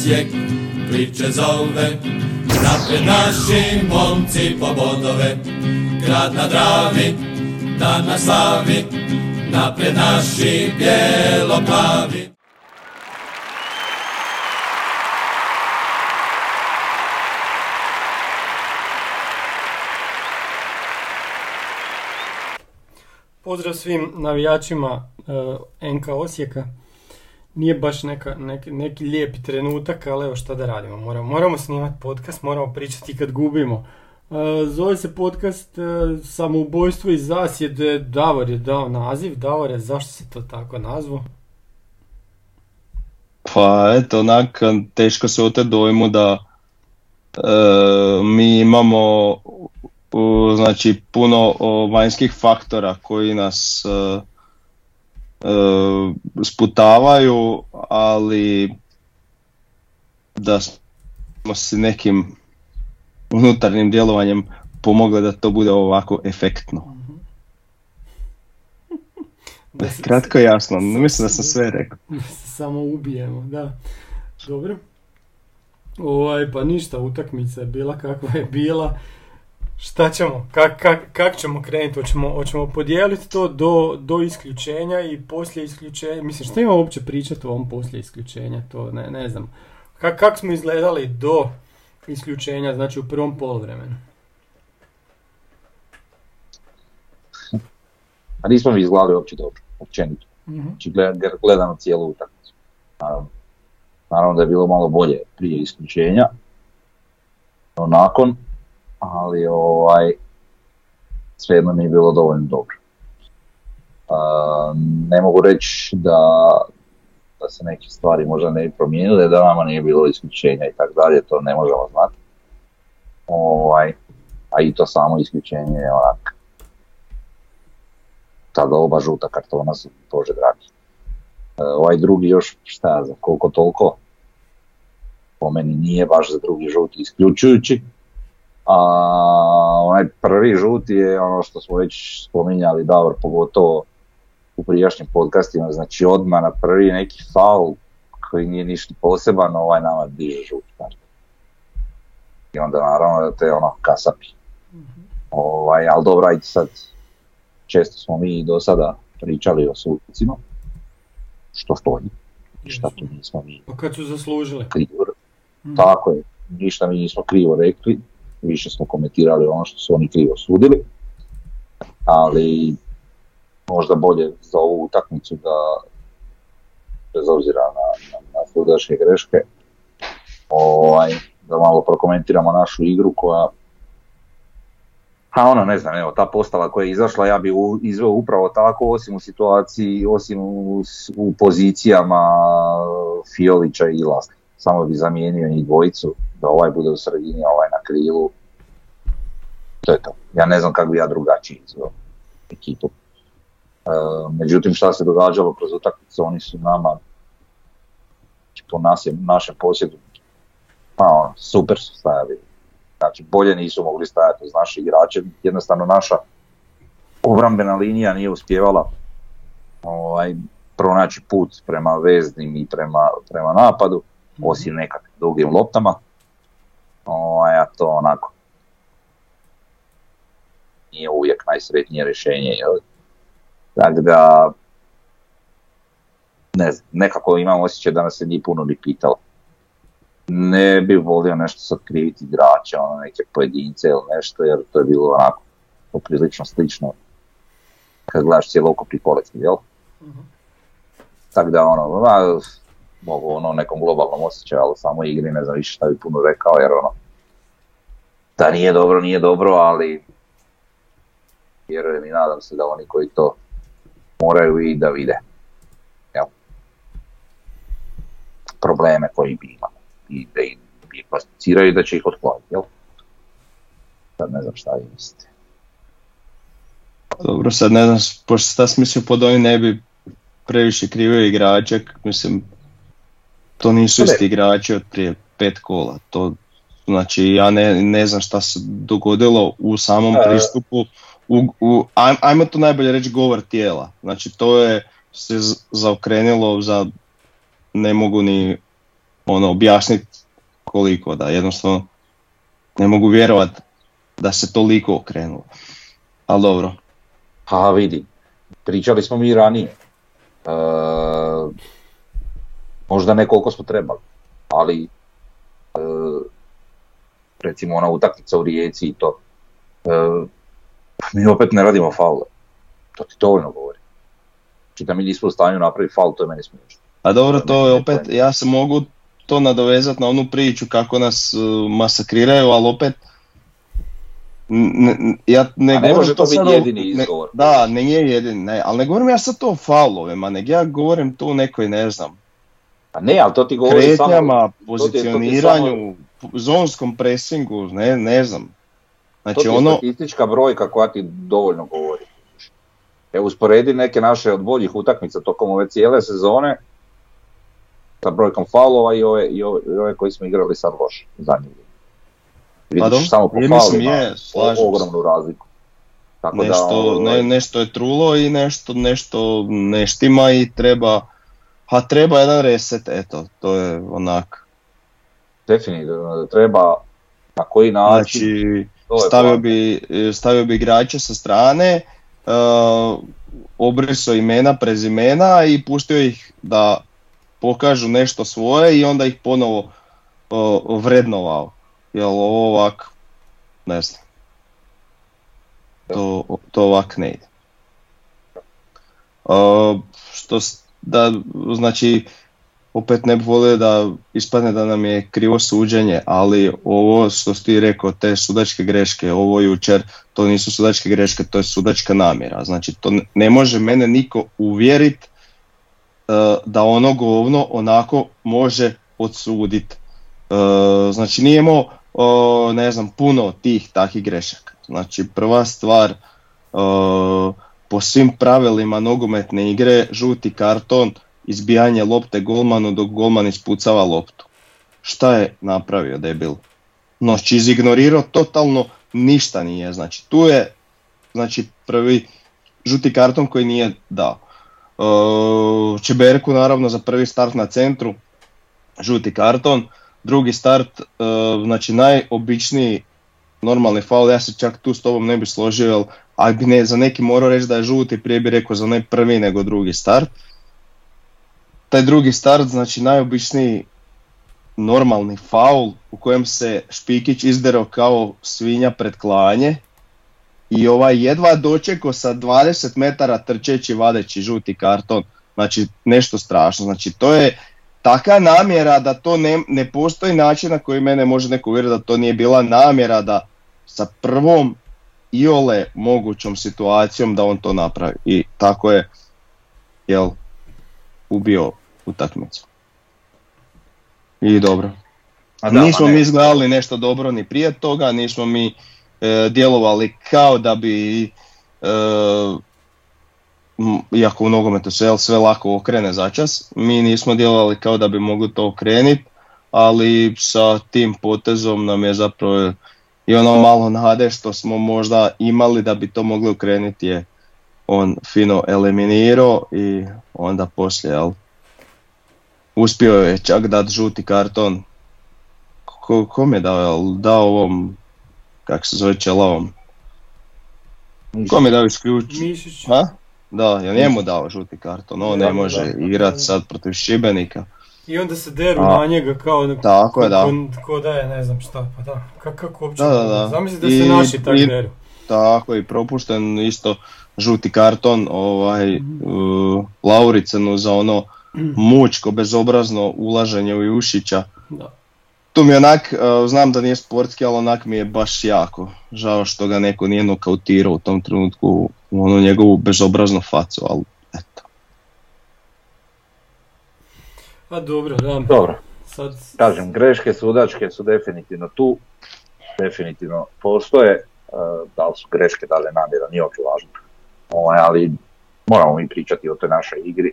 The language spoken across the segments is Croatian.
Osijek priče zove. Napred naši momci po bodove, grad na Dravi, dan na slavi. Napred naši bijelo-plavi. Pozdrav svim navijačima uh, NK Osijeka. Nije baš neka, neki, neki lijepi trenutak, ali evo šta da radimo. Moramo, moramo snimati podcast, moramo pričati kad gubimo. Uh, zove se podcast uh, Samoubojstvo i zasjede. Davor je dao naziv. Davore, zašto se to tako nazvo? Pa eto, onak, teško se ote dojmu da mi imamo znači puno vanjskih faktora koji nas e, e, sputavaju, ali da smo se nekim unutarnjim djelovanjem pomogli da to bude ovako efektno. Da Kratko i jasno, mislim da sam sve rekao. Samo ubijemo, da. Dobro. Ovaj, pa ništa, utakmica je bila kakva je bila. Šta ćemo? Kak, kak, kak ćemo krenuti? Hoćemo, hoćemo podijeliti to do, do isključenja i poslije isključenja? Mislim, što imamo uopće pričati o ovom poslije isključenja? To ne, ne znam. Kak, kak smo izgledali do isključenja, znači u prvom polovremenu? A nismo mi izgledali uopće dobro, općenito. Mm-hmm. Znači gledamo cijelu utakmicu. Naravno. Naravno da je bilo malo bolje prije isključenja. No nakon, ali ovaj, svejedno nije bilo dovoljno dobro. Uh, ne mogu reći da, da se neke stvari možda ne bi promijenile, da nama nije bilo isključenja i tako dalje, to ne možemo znati. Ovaj, a i to samo isključenje je onak, tada oba žuta kartona su, bože dragi. Uh, ovaj drugi još šta za koliko toliko, po meni nije baš za drugi žuti isključujući, a onaj prvi žuti je ono što smo već spominjali Davor pogotovo u prijašnjim podcastima, znači odmah na prvi neki faul koji nije ništa poseban, ovaj nama diže žuti. I onda naravno da te ono kasapi. mm Ovaj, ali dobro, ajde sad, često smo mi do sada pričali o sucima, što stoji, šta tu nismo mi. Pa kad su zaslužili. Krivo. mm Tako je, ništa mi nismo krivo rekli, više smo komentirali ono što su oni krivo sudili, ali možda bolje za ovu utakmicu da bez obzira na, na, na greške ovaj, da malo prokomentiramo našu igru koja a ono ne znam, evo ta postava koja je izašla ja bi izveo upravo tako osim u situaciji, osim u, u pozicijama Fiolića i Lasli. Samo bi zamijenio njih dvojicu, da ovaj bude u sredini, ovaj na krilu. To je to. Ja ne znam kako bi ja drugačiji izveo ekipu. E, međutim, šta se događalo kroz utakmicu, oni su nama po nas je, našem posjedu pa, ono, super su stajali. Znači, bolje nisu mogli stajati uz naše igrače. Jednostavno, naša obrambena linija nije uspjevala ovaj, pronaći put prema veznim i prema, prema napadu, osim nekakvim dugim loptama. Ovaj, a to onako nije uvijek najsretnije rješenje. Jel? Tako da, ne znam, nekako imam osjećaj da nas se nije puno ni pitalo. Ne bi volio nešto sad kriviti igrača, ono, neke pojedince ili nešto, jer to je bilo onako poprilično slično kad gledaš cijelokupni kolektiv, jel? Mm-hmm. Tako da ono, mogu ono nekom globalnom osjećaju, ali samo igri ne znam više šta bi puno rekao, jer ono, da nije dobro, nije dobro, ali vjerujem i nadam se da oni koji to moraju i da vide jel, probleme koji bi imali i da ih diagnosticiraju da će ih otkloniti. Sad ne znam šta vi mislite. Dobro, sad ne znam, pošto sta smislio pod ovim ne bi previše krivio igrače, mislim, to nisu isti igrači od prije pet kola. To, znači, ja ne, ne znam šta se dogodilo u samom pristupu u, u, ajmo to najbolje reći govor tijela. Znači to je se zaokrenilo za ne mogu ni ono objasniti koliko da jednostavno ne mogu vjerovati da se toliko okrenulo. Ali dobro. Ha vidi, pričali smo mi ranije. E, možda ne koliko smo trebali, ali e, recimo ona utakmica u Rijeci i to. E, mi opet ne radimo faule. To ti dovoljno govori. Znači da mi nismo u stanju napraviti faul, to je meni smiješno. A dobro, to je opet, ja se mogu to nadovezati na onu priču kako nas uh, masakriraju, ali opet ja ne, A ne može to biti jedini izgovor. da, ne je jedini, ne, ali ne govorim ja sad to o faulovima, nego ja govorim tu nekoj, ne znam, a ne, ali to ti govori kretnjama, samo, pozicioniranju, samo... zonskom presingu, ne, ne znam. Znači, to ti je ono... statistička brojka koja ti dovoljno govori. Evo usporedi neke naše od boljih utakmica tokom ove cijele sezone sa brojkom faulova i ove, i ove, i ove koji smo igrali sad loše zadnji Vidiš pa samo po faulima je, ogromnu razliku. Tako nešto, da, ovaj... ne, nešto je trulo i nešto, nešto neštima i treba, ha treba jedan reset, eto, to je onak. Definitivno, treba na koji način. Znači, stavio bi, stavio bi igrače sa strane, uh, obrisao imena, prezimena i pustio ih da pokažu nešto svoje i onda ih ponovo uh, vrednovao. Jel ovo ovak, ne znam. To, to ovak ne ide. Uh, što da, znači, opet ne bih volio da ispadne da nam je krivo suđenje, ali ovo što ti rekao, te sudačke greške, ovo jučer, to nisu sudačke greške, to je sudačka namjera. Znači, to ne može mene niko uvjeriti uh, da ono govno onako može odsuditi. Uh, znači, nije imao o, ne znam, puno tih takih grešaka. Znači prva stvar, po svim pravilima nogometne igre, žuti karton, izbijanje lopte golmanu dok golman ispucava loptu. Šta je napravio debil? Znači izignorirao totalno ništa nije. Znači tu je znači prvi žuti karton koji nije dao. Čeberku naravno za prvi start na centru, žuti karton drugi start, uh, znači najobičniji normalni faul, ja se čak tu s tobom ne bi složio, ako bi ne, za neki morao reći da je žuti, prije bi rekao za ne prvi nego drugi start. Taj drugi start, znači najobičniji normalni faul u kojem se Špikić izderao kao svinja pred klanje i ovaj jedva dočekao sa 20 metara trčeći vadeći žuti karton, znači nešto strašno, znači to je taka namjera da to ne, ne postoji način na koji mene može neko uvjeriti da to nije bila namjera da sa prvom iole mogućom situacijom da on to napravi. I tako je jel, ubio utakmicu. I dobro. A da, nismo mi izgledali nešto dobro ni prije toga, nismo mi e, djelovali kao da bi e, iako u nogometu se sve lako okrene začas, mi nismo djelovali kao da bi mogli to okreniti, ali sa tim potezom nam je zapravo i ono malo nade što smo možda imali da bi to mogli okrenuti je on fino eliminirao i onda poslije jel, uspio je čak dat žuti karton. Ko, kom je dao, jel, dao ovom kak se zove čelavom Kom je dao isključ? Ha? Da, je njemu dao žuti karton, on ne može igrat sad protiv Šibenika. I onda se deru na njega kao neko, tako je, da. ko, da je ne znam šta, pa da, kako, kako uopće, da, da, da. zamisli da se naši tak deru. Tako i propušten isto žuti karton ovaj, uh, Lauricenu za ono mučko, bezobrazno ulaženje u Jušića. Da tu mi onak, e, znam da nije sportski, ali onak mi je baš jako žao što ga neko nije nokautirao u tom trenutku u onu njegovu bezobraznu facu, ali Pa dobro, da. Dobro. Sad... Kažem, greške sudačke su definitivno tu, definitivno postoje, e, da li su greške, da li je namjera, nije uopće važno. Ovaj, ali moramo mi pričati o toj našoj igri.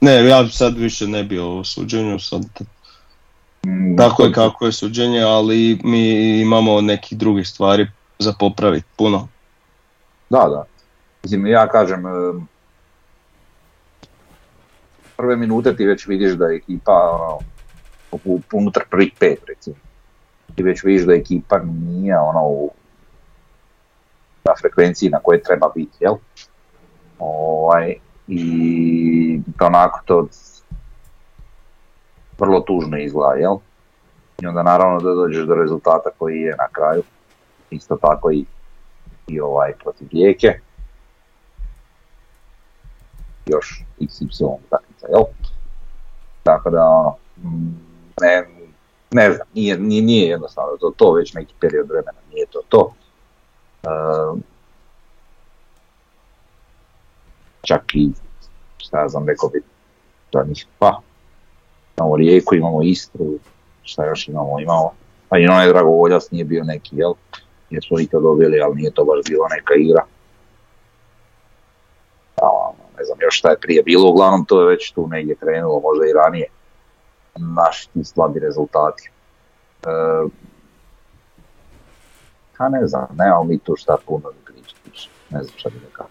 Ne, ja sad više ne bi o suđenju, sad Mm, tako je kako je suđenje, ali mi imamo nekih drugih stvari za popraviti puno. Da, da. Mislim, ja kažem, prve minute ti već vidiš da je ekipa ono, unutar prvih pet recimo. Ti već vidiš da ekipa nije ono u na frekvenciji na kojoj treba biti, jel? Ovaj, I onako to vrlo tužno izgleda, jel? I onda naravno da dođeš do rezultata koji je na kraju, isto tako i, i ovaj protiv Rijeke. Još XY utakmica, jel? Tako da, ono, ne, ne znam, nije, nije, nije jednostavno to, to već neki period vremena, nije to to. Uh, čak i, šta ja znam, rekao bi, da njih, pa, imamo Rijeku, imamo Istru, šta još imamo, imamo, pa i onaj Dragovoljac nije bio neki, jel, jer smo i to dobili, ali nije to baš bila neka igra. Znam još šta je prije bilo, uglavnom to je već tu negdje krenulo, možda i ranije, naši ti slabi rezultati. E, a ne znam, nemamo mi tu šta puno da pričati, ne znam šta bi nekako.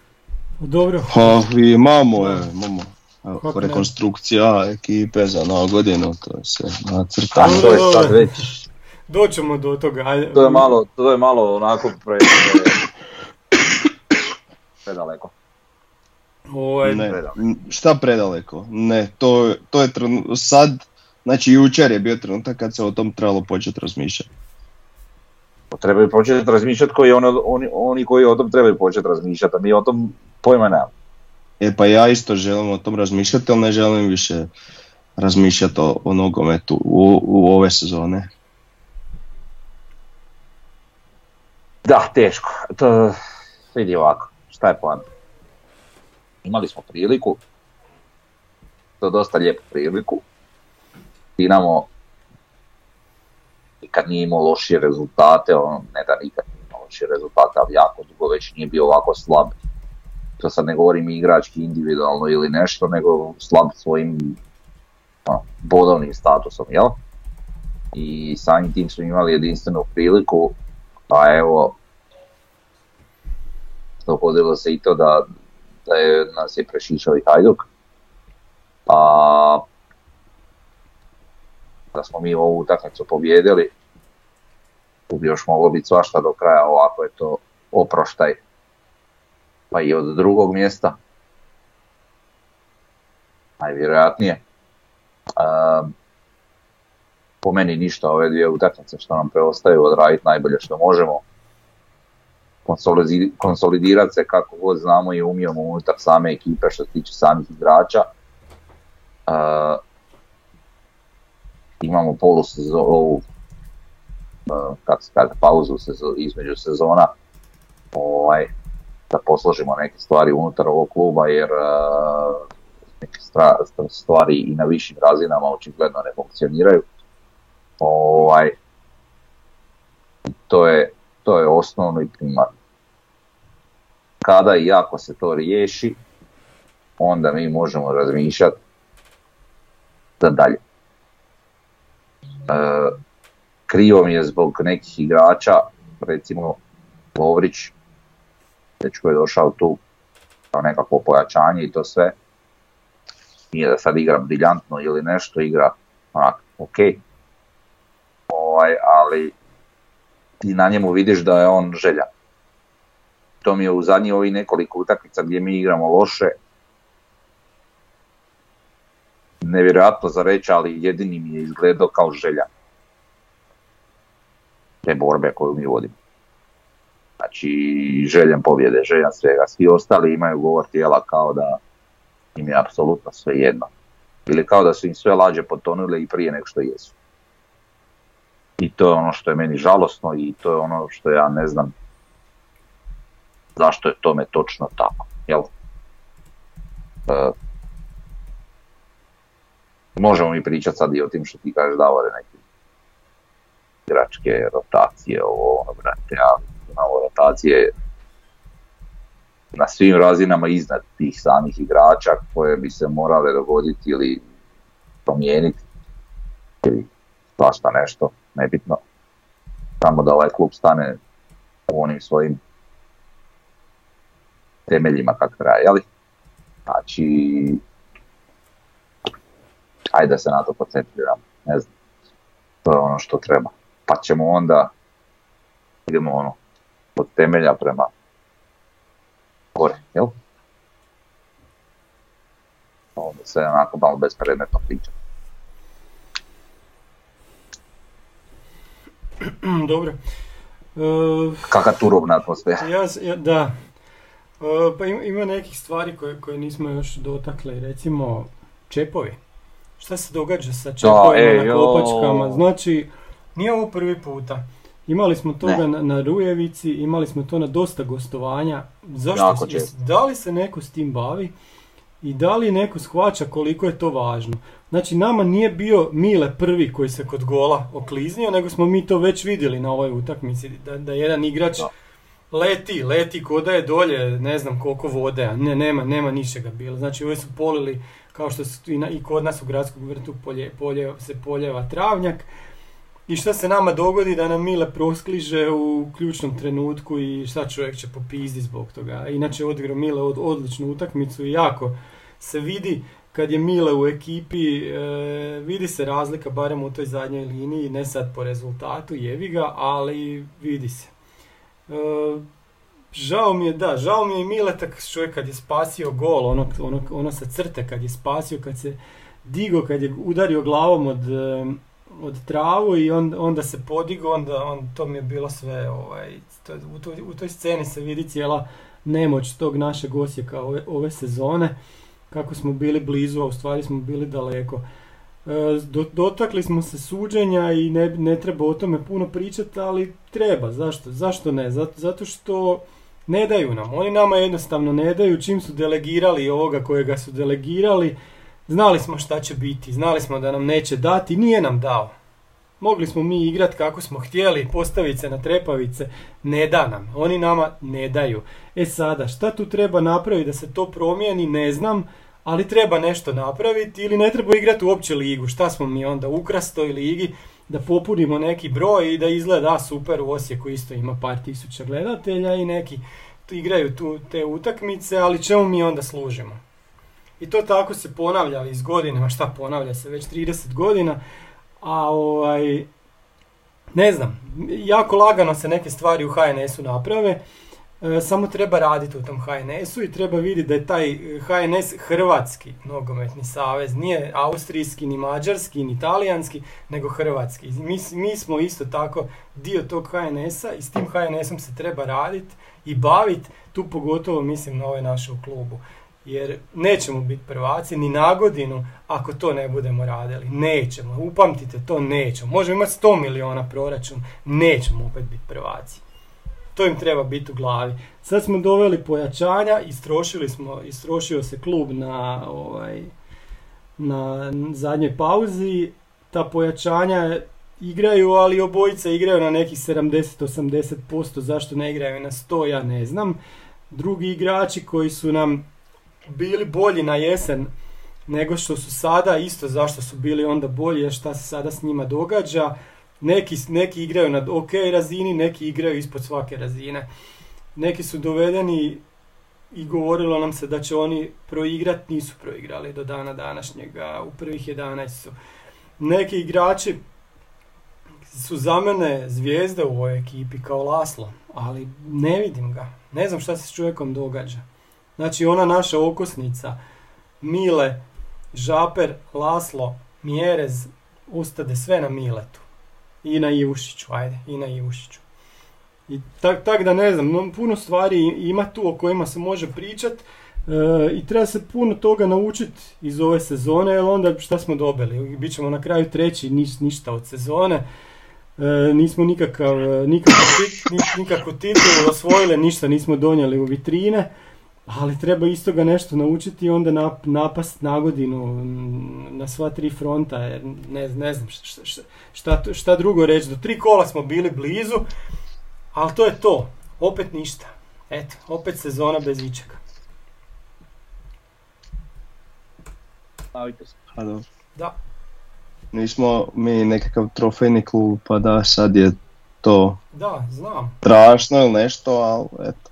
Dobro. Pa imamo, je, imamo. Evo, rekonstrukcija ekipe za novu godinu, to je sve nacrtano. to je sad već... Doćemo do toga, ajde. To je malo, to je malo onako pre... predaleko. Ovaj, Ne, šta predaleko? Ne, to, to je trenu- sad, znači jučer je bio trenutak kad se o tom trebalo početi razmišljati. Trebaju početi razmišljati koji ono, oni, oni koji o tom trebaju početi razmišljati, a mi o tom pojma nemamo. E pa ja isto želim o tom razmišljati, ali ne želim više razmišljati o, o nogometu u, u ove sezone. Da, teško. To, vidi ovako, šta je plan? Imali smo priliku, to dosta lijepu priliku. Dinamo nikad nije imao lošije rezultate, on ne da nikad nije imao lošije rezultate, ali jako dugo već nije bio ovako slab. To sad ne govorim igrački individualno ili nešto, nego slab svojim bodovnim statusom, jel? I samim tim su imali jedinstvenu priliku, a evo, dogodilo se i to da, da je, nas je prešišao i Hajduk. A da smo mi ovu utakmicu pobjedili, tu bi još moglo biti svašta do kraja, ovako je to oproštaj. Pa i od drugog mjesta, najvjerojatnije. Um, po meni ništa ove dvije utakmice što nam preostaju odraditi najbolje što možemo. Konsolidi- Konsolidirati se kako god znamo i umijemo unutar same ekipe što se tiče samih igrača. Uh, imamo polusezonu, ovu, uh, kako se kaže, pauzu sezo- između sezona, ovaj, da posložimo neke stvari unutar ovog kluba jer uh, neke stvari i na višim razinama očigledno ne funkcioniraju. Ovaj, to je, to je osnovno i primarno. Kada i ako se to riješi, onda mi možemo razmišljati za dalje. E, krivo mi je zbog nekih igrača, recimo Lovrić, dečko je došao tu kao nekakvo pojačanje i to sve. Nije da sad igra briljantno ili nešto, igra onak, ok. Ovaj, ali ti na njemu vidiš da je on želja. To mi je u zadnjih ovih nekoliko utakmica gdje mi igramo loše, nevjerojatno za reći, ali jedini mi je izgledao kao želja te borbe koju mi vodimo. Znači, željan pobjede, željan svega. Svi ostali imaju govor tijela kao da im je apsolutno sve jedno. Ili kao da su im sve lađe potonule i prije nego što jesu. I to je ono što je meni žalosno i to je ono što ja ne znam zašto je tome točno tako. Jel? E, možemo mi pričati sad i o tim što ti kažeš Davore, neki igračke rotacije, ovo ono, brate, ali imamo rotacije na svim razinama iznad tih samih igrača koje bi se morale dogoditi ili promijeniti ili svašta nešto, nebitno. Samo da ovaj klub stane u onim svojim temeljima kak treba, jeli? Znači, ajde da se na to koncentriramo, ne znam, to je ono što treba. Pa ćemo onda, idemo ono, od temelja prema gore, jel? Onda se onako malo bespredmetno priča. Dobro. Uh, Kakva turobna atmosfera. ja, ja- da. E, pa ima, ima nekih stvari koje, koje nismo još dotakli, recimo čepovi. Šta se događa sa čepovima ej, na klopačkama? Znači, nije ovo prvi puta. Imali smo toga na, na Rujevici, imali smo to na dosta gostovanja. Zašto? Da li se neko s tim bavi i da li neko shvaća koliko je to važno? Znači, nama nije bio Mile prvi koji se kod gola okliznio, nego smo mi to već vidjeli na ovoj utakmici, da, da jedan igrač Da. Leti, leti ko da je dolje, ne znam koliko vode, a ne, nema, nema ničega bilo. Znači, ovi su polili, kao što su i, na, i kod nas u gradskom vrtu polje, polje, se poljeva travnjak. I šta se nama dogodi da nam Mile proskliže u ključnom trenutku i šta čovjek će popizdi zbog toga. Inače odigrao Mile od, odličnu utakmicu i jako se vidi kad je Mile u ekipi, e, vidi se razlika barem u toj zadnjoj liniji, ne sad po rezultatu, jevi ga, ali vidi se. E, žao mi je, da, žao mi je Miletak čovjek kad je spasio gol, ono, ono, ono sa crte kad je spasio, kad se digo, kad je udario glavom od, e, od travu i on, onda se podigo, onda on, to mi je bilo sve, ovaj, to, u, toj, u toj sceni se vidi cijela nemoć tog našeg Osijeka ove, ove sezone, kako smo bili blizu, a u stvari smo bili daleko. E, do- dotakli smo se suđenja i ne, ne treba o tome puno pričati, ali treba. Zašto? Zašto ne? Zato, što ne daju nam. Oni nama jednostavno ne daju. Čim su delegirali ovoga kojega su delegirali, znali smo šta će biti. Znali smo da nam neće dati. Nije nam dao. Mogli smo mi igrat kako smo htjeli, postaviti se na trepavice. Ne da nam. Oni nama ne daju. E sada, šta tu treba napraviti da se to promijeni, ne znam, ali treba nešto napraviti ili ne treba igrati uopće ligu. Šta smo mi onda u krastoj ligi da popunimo neki broj i da izgleda super u Osijeku isto ima par tisuća gledatelja i neki igraju tu te utakmice, ali čemu mi onda služimo? I to tako se ponavlja iz godina, šta ponavlja se već 30 godina, a ovaj, ne znam, jako lagano se neke stvari u HNS-u naprave, samo treba raditi u tom HNS-u i treba vidjeti da je taj e, HNS hrvatski nogometni savez, nije austrijski, ni mađarski, ni talijanski, nego hrvatski. Mi, mi smo isto tako dio tog HNS-a i s tim HNS-om se treba raditi i baviti, tu pogotovo mislim na ove naše u klubu. Jer nećemo biti prvaci ni na godinu ako to ne budemo radili. Nećemo, upamtite to nećemo. Možemo imati 100 miliona proračun, nećemo opet biti prvaci. To im treba biti u glavi. Sad smo doveli pojačanja, istrošili smo, istrošio se klub na, ovaj, na zadnjoj pauzi. Ta pojačanja igraju, ali obojica igraju na nekih 70-80%, zašto ne igraju na 100, ja ne znam. Drugi igrači koji su nam bili bolji na jesen nego što su sada, isto zašto su bili onda bolji, šta se sada s njima događa. Neki, neki igraju na ok razini, neki igraju ispod svake razine. Neki su dovedeni i govorilo nam se da će oni proigrat, nisu proigrali do dana današnjega, u prvih 11 su. Neki igrači su za mene zvijezde u ovoj ekipi kao Laslo, ali ne vidim ga. Ne znam šta se s čovjekom događa. Znači ona naša okosnica, Mile, Žaper, Laslo, Mjerez, ustade sve na Miletu. I na Ivušiću, ajde, i na Ivušiću. I tak, tak da ne znam, no, puno stvari ima tu o kojima se može pričat e, i treba se puno toga naučiti iz ove sezone, jer onda šta smo dobili? Bićemo na kraju treći, niš, ništa od sezone. E, nismo nikakav, nikakvu, tit- ni- nikakvu titulu osvojili, ništa nismo donijeli u vitrine, ali treba iz toga nešto naučiti i onda nap, napast na godinu mm, na sva tri fronta, jer ne, ne znam šta, šta, šta, šta drugo reći. Do tri kola smo bili blizu, ali to je to. Opet ništa. Eto, opet sezona bez ičega. Pa. Da. Nismo mi nekakav trofejni klub, pa da sad je to Da, znam. strašno ili nešto, ali eto.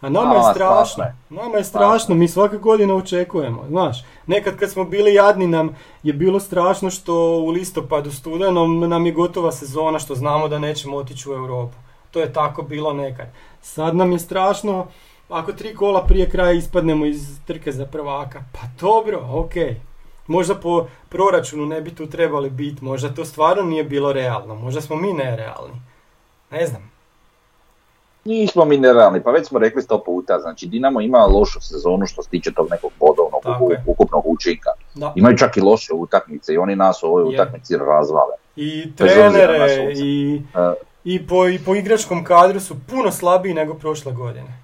A nama je strašno, nama je strašno, mi svake godine očekujemo, znaš. Nekad kad smo bili jadni nam je bilo strašno što u listopadu studenom nam je gotova sezona što znamo da nećemo otići u Europu. To je tako bilo nekad. Sad nam je strašno ako tri kola prije kraja ispadnemo iz trke za prvaka. Pa dobro, okej. Možda po proračunu ne bi tu trebali biti, možda to stvarno nije bilo realno, možda smo mi nerealni. Ne znam. Nismo mi nerealni, pa već smo rekli sto puta, znači Dinamo ima lošu sezonu što se tiče tog nekog bodovnog ukupnog učinka. Da. Imaju čak i loše utakmice i oni nas u ovoj Je. utakmici razvale. I trenere i, E, i, po, i po igračkom kadru su puno slabiji nego prošle godine.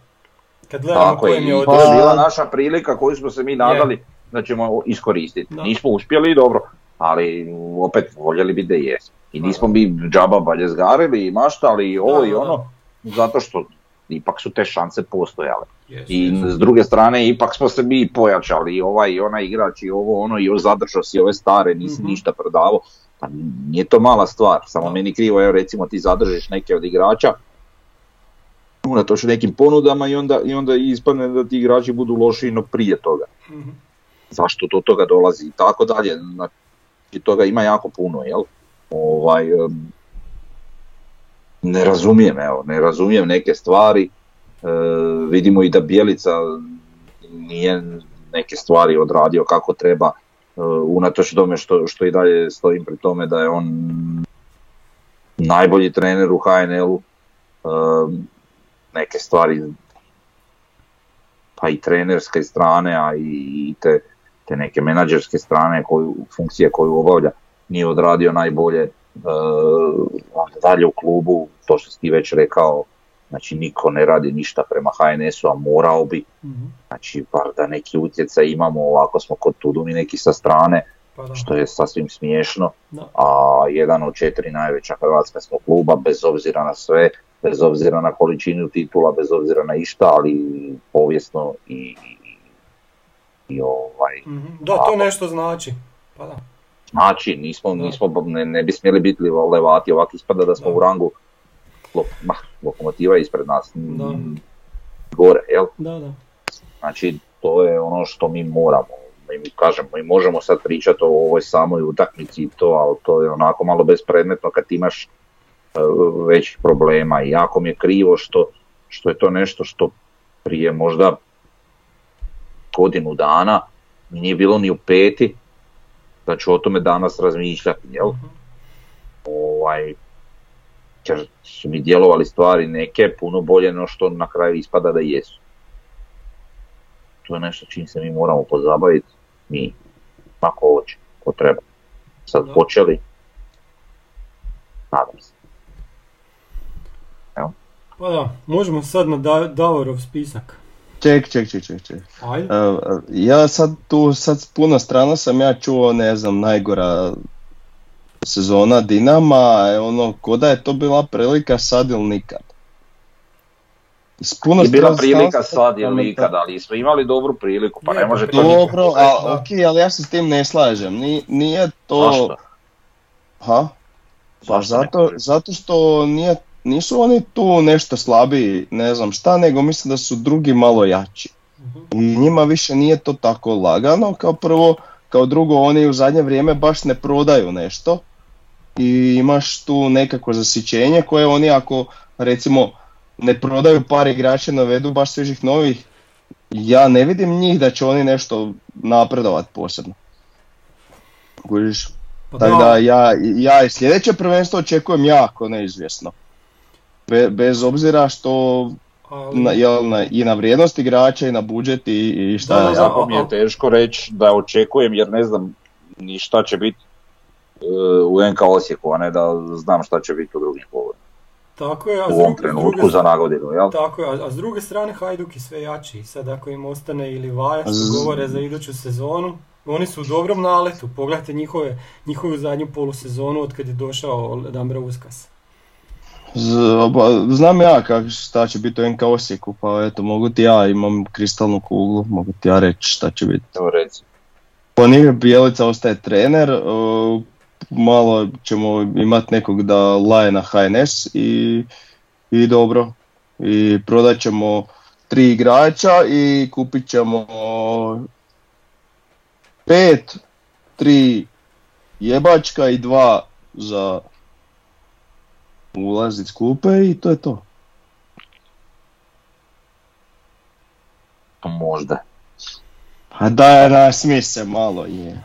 Kad gledamo Tako je, je to je bila naša prilika koju smo se mi nadali da ćemo iskoristiti. Da. Nismo uspjeli, dobro, ali opet voljeli bi da jesmo. I nismo mi džaba baljezgarili i maštali i ovo Da, i da, ono, zato što ipak su te šanse postojale. Jesu, I s druge strane ipak smo se mi pojačali i ovaj i onaj igrač i ovo ono i još zadržao si ove stare, nisi Mhm. ništa prodavao. Pa nije to mala stvar, samo meni krivo, evo recimo ti zadržiš neke od igrača unatoč nekim ponudama i onda, i onda ispadne da ti igrači budu lošiji no prije toga. Mhm. Zašto do toga dolazi i tako dalje. Znači toga ima jako puno, jel? Ovaj, ne razumijem, evo, ne razumijem neke stvari. E, vidimo i da Bjelica nije neke stvari odradio kako treba, e, unatoč tome što, što i dalje stojim pri tome da je on najbolji trener u HNL-u. E, neke stvari pa i trenerske strane, a i te, te neke menadžerske strane koju, funkcije koju obavlja nije odradio najbolje. E, onda dalje u klubu, to što si ti već rekao, znači niko ne radi ništa prema HNS-u, a morao bi, Mhm. znači bar da neki utjecaj imamo, ovako smo kod Tudumi neki sa strane, Pa da. što je sasvim smiješno, Da. a jedan od četiri najveća hrvatska smo kluba, bez obzira na sve, bez obzira na količinu titula, bez obzira na išta, ali povijesno i, i, i ovaj, Mhm. Da, to nešto znači. Pa da. Znači nismo, nismo ne, ne bi smjeli biti levati, ovako ispada da smo Da. u rangu lo, ma, lokomotiva ispred nas, Da. gore, jel? Da, da. Znači, to je ono što mi moramo. Mi kažemo, mi možemo sad pričati o ovoj samoj utakmici i to, ali to je onako malo bespredmetno kad imaš e, većih problema i jako mi je krivo što, što je to nešto što prije možda godinu dana nije bilo ni u peti ću o tome danas razmišljati, jel? Mhm. Ovaj, jer su mi djelovali stvari neke puno bolje no što na kraju ispada da jesu. To je nešto čim se mi moramo pozabaviti, mi, ako hoće, ko treba. Sad Da. počeli, nadam se. Pa da, možemo sad na da- Davorov spisak. Ček, ček, ček, ček, ček. Ajde. Ja sad tu, sad s puno strana sam ja čuo, ne znam, najgora sezona Dinama, e, ono, ko da je to bila prilika sad ili nikad. S puno Je bila prilika sad ili nikad, ali smo imali dobru priliku, pa Je, ne može pa to. Dobro, a ok, ali ja se s tim ne slažem. Ni- nije to... Zašto? Ha? Pa zato, zato što nije, nisu oni tu nešto slabiji, ne znam šta, nego mislim da su drugi malo jači. Mhm. I njima više nije to tako lagano, kao prvo, kao drugo oni u zadnje vrijeme baš ne prodaju nešto i imaš tu nekako zasićenje koje oni ako recimo ne prodaju par igrača, navedu baš svježih novih, ja ne vidim njih da će oni nešto napredovat posebno. Kužiš? Pa Tako da ja, ja i sljedeće prvenstvo očekujem jako neizvjesno. Be- bez obzira što ali- na, jel, na, i na vrijednost igrača i na budžet i, i šta Da, ja. Jako mi je teško reći da očekujem jer ne znam ni šta će biti e, u NK Osijeku, a ne da znam šta će biti u drugim klubovima. Tako je, a s U ovom druge- s trenutku druge- za nagodinu, jel? Tako je, a- a s druge strane Hajduk je sve jači. I Sad ako im ostane ili Vaja što Z- govore za iduću sezonu, oni su u dobrom naletu. Pogledajte njihove, njihovu zadnju polusezonu od kad je došao Dambra Uskas. Znam ja kak, šta će biti u NK Osijeku, pa eto mogu ti ja, imam kristalnu kuglu, mogu ti ja reći šta će biti. Evo reci. Po njih Bijelica ostaje trener, e, malo ćemo imati nekog da laje na HNS i, i dobro. I prodat ćemo tri igrača i kupit ćemo pet, tri jebačka i dva za ulazit skupe i to je to. Pa možda. Pa da, nasmije se malo je.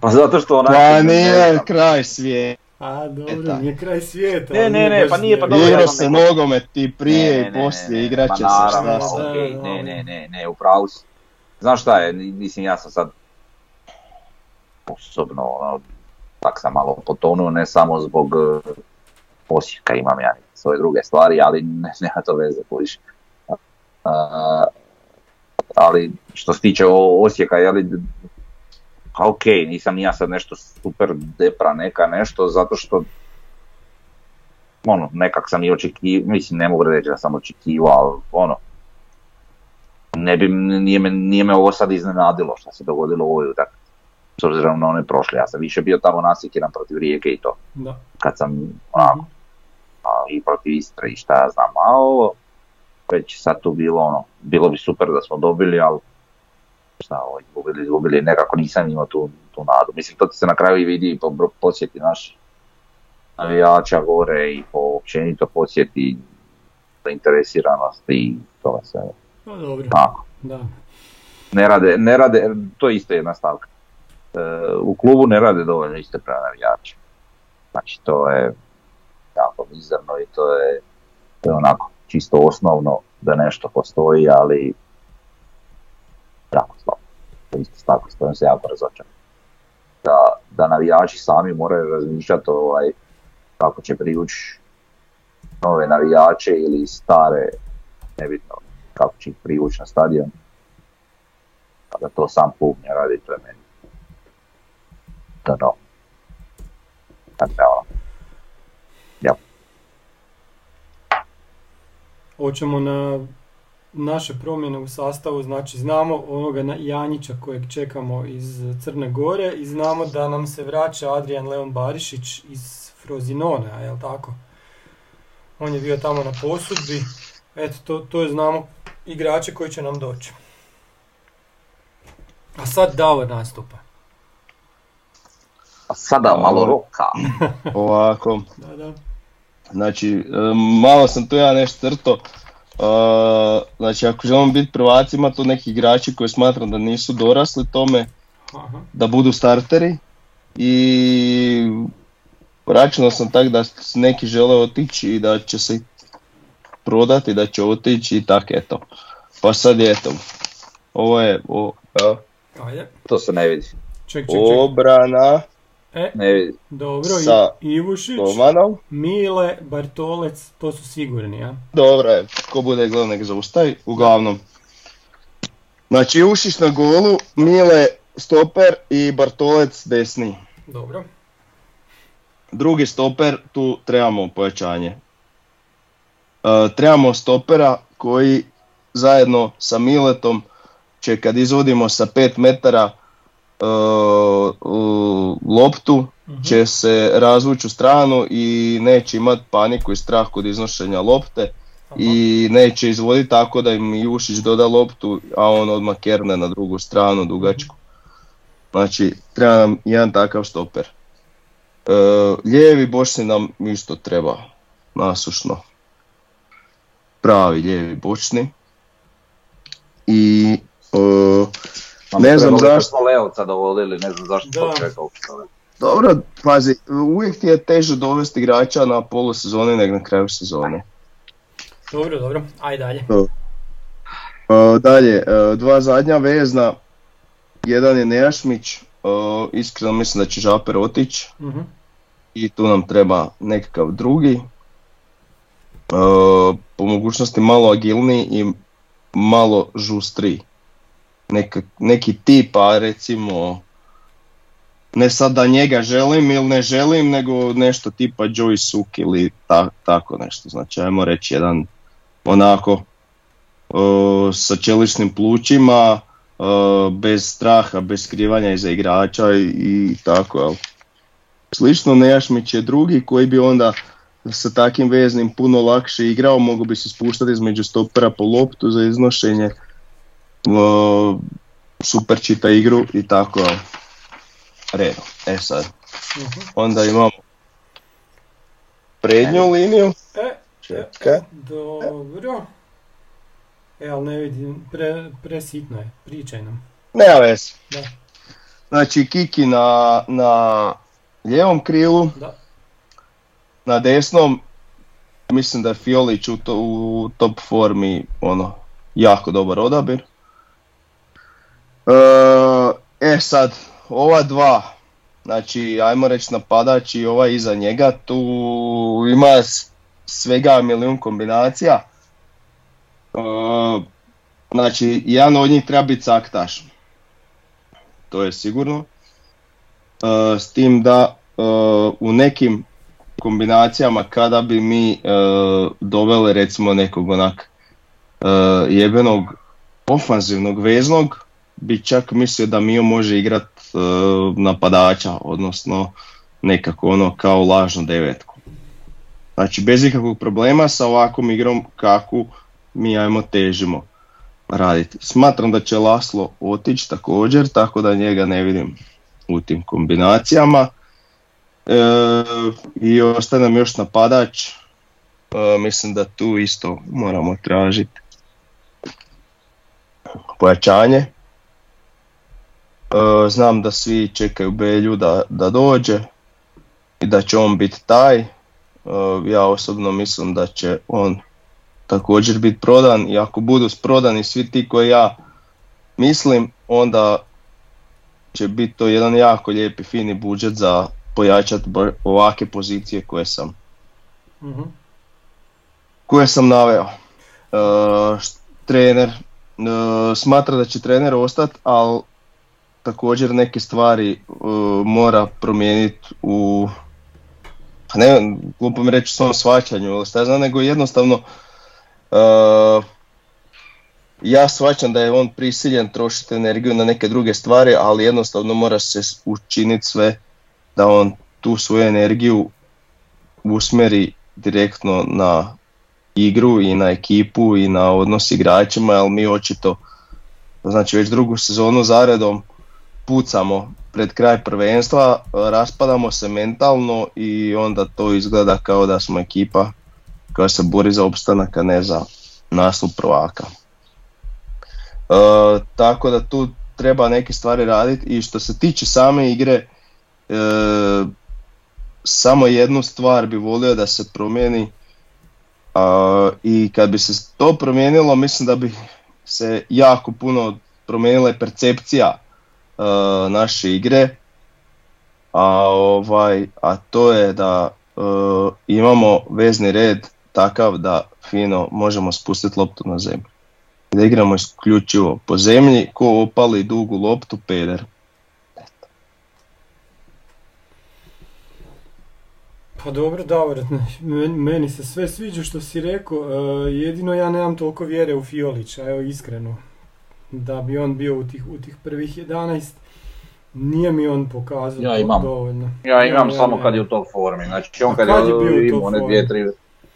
Pa zato što onako... Pa nije kraj svijeta. A dobro, Eta. nije kraj svijeta. Ne, ne, ne, pa nije, pa dobro, Igra se nogomet i prije i poslije, igrat pa će se naravno, šta se. Ne, ne, ne, ne, upravo si. Znaš šta je, mislim ja sam sad osobno, ono, tak sam malo potonuo, ne samo zbog eh, Osijeka, imam ja svoje druge stvari, ali ne, nema to veze, kužiš. A, ali što se tiče o- Osijeka, je li, pa ok, nisam ni ja sad nešto super depra neka nešto, zato što ono, nekak sam i očekivao, mislim ne mogu reći da sam očekivao, ali ono, ne bi, nije me, nije me ovo sad iznenadilo što se dogodilo u ovoj utakmici. S obzirom na one prošle, ja sam više bio tamo nasikiran protiv Rijeke i to, Da. kad sam onako, i protiv Istre i šta ja znam, a ovo već sad tu bilo ono, bilo bi super da smo dobili, ali šta, ovo, izgubili, izgubili, nekako nisam imao tu, tu nadu. Mislim, to ti se na kraju i vidi i po posjeti naš navijača gore i po općenito posjeti zainteresiranost i toga sve. Pa dobro, Tako. da. Ne rade, ne rade, to je isto jedna stavka. E, u klubu ne rade dovoljno isto prema navijačima. Znači to je jako mizerno i to je, to onako čisto osnovno da nešto postoji, ali jako slabo. Isto stavka s kojom se jako razočaram. Da, da navijači sami moraju razmišljati ovaj, kako će privući nove navijače ili stare, nebitno kako će ih privući na stadion. Da to sam klub ne radi, to je meni. Da, no. Tako da, ono, Hoćemo na naše promjene u sastavu, znači znamo onoga Janjića kojeg čekamo iz Crne Gore i znamo da nam se vraća Adrian Leon Barišić iz Frozinone, a jel tako? On je bio tamo na posudbi, eto to, to je znamo igrače koji će nam doći. A sad Davor nastupa. a sada malo roka. Ovako, Da, da. Znači, e, malo sam tu ja nešto crto. E, Znači, ako želimo biti prvaci, ima tu neki igrači koji smatram da nisu dorasli tome Aha. da budu starteri i računao sam tak da neki žele otići i da će se prodati, da će otići i tak eto. Pa sad je eto, ovo je o, evo. To se ne vidi. Ček, ček, ček. obrana E, Ne dobro, sa Ivušić, Tomanom. Mile, Bartolec, to su sigurni, a? Dobro je, ko bude gledao nek zaustavi, uglavnom. Znači Ušić na golu, Mile stoper i Bartolec desni. Dobro. Drugi stoper, tu trebamo pojačanje. E, trebamo stopera koji zajedno sa Miletom će kad izvodimo sa 5 metara loptu Mhm. će se razvući u stranu i neće imati paniku i strah kod iznošenja lopte i neće izvoditi tako da im Jušić doda loptu, a on odmah kerne na drugu stranu dugačku. Znači, treba nam jedan takav stoper. E, lijevi bočni nam isto treba, nasušno. Pravi lijevi bočni. I e, Ne znam zašto. smo Leovca dovodili, ne znam zašto to Da. uopće. dobro, pazi, uvijek ti je teže dovesti igrača na polusezoni nego na kraju sezone. Dobro, dobro. Ajde dalje. E, dalje, e, dva zadnja vezna, jedan je Nejašmić, e, iskreno mislim da će Žaper otići Mhm. i tu nam treba nekakav drugi. Po mogućnosti malo agilniji i malo žustriji. Neka, neki tip, a recimo ne sad da njega želim ili ne želim, nego nešto tipa Joey Suk ili ta, tako nešto. Znači ajmo reći jedan onako e, sa čeličnim plućima, e, bez straha, bez skrivanja iza igrača i, i tako. Jel? Slično Nejašmić je drugi koji bi onda sa takim veznim puno lakše igrao, mogu bi se spuštati između stopera po loptu za iznošenje, super čita igru i tako redom. E sad, Mhm. onda imamo prednju liniju. E, Čekaj. dobro. E, ali ne vidim, pre, presitno je, pričaj nam. Nema veze. Znači Kiki na, na lijevom krilu, da. na desnom, mislim da je Fiolić u, to, u top formi, ono, jako dobar odabir. E, sad, ova dva, znači ajmo reći napadač i ovaj iza njega, tu ima svega milijun kombinacija. E, Znači, jedan od njih treba biti saktaš. To je sigurno. E, s tim da e, u nekim kombinacijama kada bi mi e, doveli recimo nekog onak e, jebenog ofanzivnog veznog, bi čak mislio da Mio može igrat e, napadača, odnosno nekako ono kao lažnu devetku. Znači bez ikakvog problema sa ovakvom igrom kakvu mi ajmo težimo raditi. Smatram da će Laslo otići također, tako da njega ne vidim u tim kombinacijama. E, I ostaje nam još napadač, E, mislim da tu isto moramo tražiti pojačanje. E, znam da svi čekaju Belju da, da dođe i da će on biti taj. E, ja osobno mislim da će on također biti prodan i ako budu prodani svi ti koji ja mislim, onda će biti to jedan jako lijepi fini budžet za pojačati ovake pozicije koje sam Mhm. koje sam naveo. E, trener, e, smatra da će trener ostati, ali također neke stvari e, mora promijeniti u pa ne, mi reći svom shvaćanju, ili šta znam, nego jednostavno e, ja shvaćam da je on prisiljen trošiti energiju na neke druge stvari, ali jednostavno mora se učiniti sve da on tu svoju energiju usmjeri direktno na igru i na ekipu i na odnos s igračima, jer mi očito znači već drugu sezonu zaredom pucamo pred kraj prvenstva, raspadamo se mentalno i onda to izgleda kao da smo ekipa koja se bori za opstanak, a ne za naslov prvaka. E, tako da tu treba neke stvari raditi i što se tiče same igre, e, samo jednu stvar bi volio da se promijeni a, i kad bi se to promijenilo mislim da bi se jako puno promijenila i percepcija e, naše igre a ovaj a to je da e, imamo vezni red takav da fino možemo spustiti loptu na zemlju da igramo isključivo po zemlji ko opali dugu loptu peder Pa dobro, Davor, meni- se sve sviđa što si rekao, e, jedino ja nemam toliko vjere u Fiolića, evo iskreno. Da bi on bio u tih, u tih prvih 11, nije mi on pokazao Ja to imam. dovoljno. Ja imam Ja, samo ja. kad je u top formi, znači on kad, kad je je, bio u imao top one dvije, tri,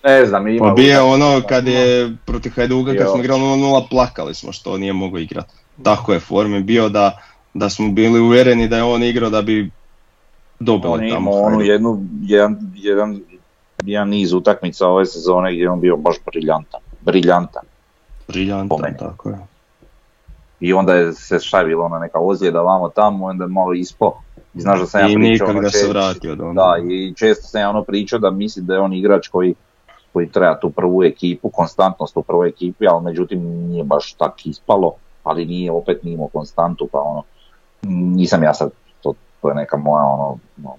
ne znam, ima Pa bio je ono utakmica, kad je protiv Hajduka kad smo igrali 0-0 plakali smo što nije mogao igrati. Tako je formi bio da, da smo bili uvjereni da je on igrao da bi dobili On tamo onu Hajduk. jednu, jedan, jedan, jedan niz utakmica ove sezone gdje je on bio baš briljantan. Briljantan. Briljantan, tako je. I onda je se bilo ona neka ozljeda vamo tamo, onda je malo ispo. I znaš da sam ja I pričao. nikak ono, da se vratio do Da, i često sam ja ono pričao da misli da je on igrač koji, koji treba tu prvu ekipu, konstantnost u prvoj ekipi, ali međutim nije baš tak ispalo, ali nije opet nije imao konstantu, pa ono, nisam ja sad, to, to je neka moja ono, ono,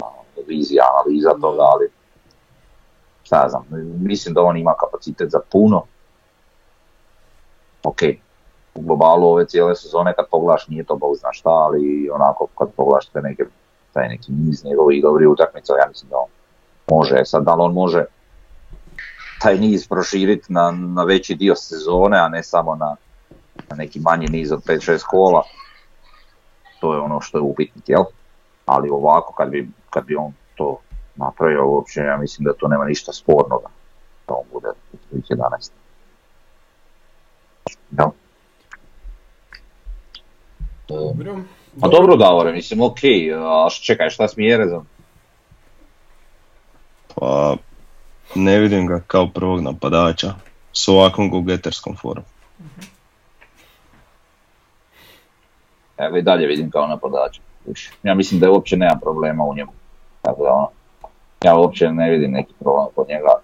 ono, vizija, analiza toga, ali šta ja znam, mislim da on ima kapacitet za puno. Ok, u globalu ove cijele sezone kad pogledaš nije to bog zna šta, ali onako kad pogledaš te neke, taj neki niz njegovih dobrih utakmica, ja mislim da on može, E sad da li on može taj niz proširiti na, na veći dio sezone, a ne samo na, na neki manji niz od 5-6 kola, to je ono što je upitnik, jel? Ali ovako kad bi, kad bi on to napravio uopće, ja mislim da tu nema ništa spornoga da on bude u 11. Da. Dobro. Pa dobro Davore, mislim ok, a čekaj šta s Mjerezom? Pa ne vidim ga kao prvog napadača s ovakvom gogeterskom formom. Ja i dalje vidim kao napadača. Ja mislim da uopće nema problema u njemu. Tako da ono, ja uopće ne vidim neki problem kod njega.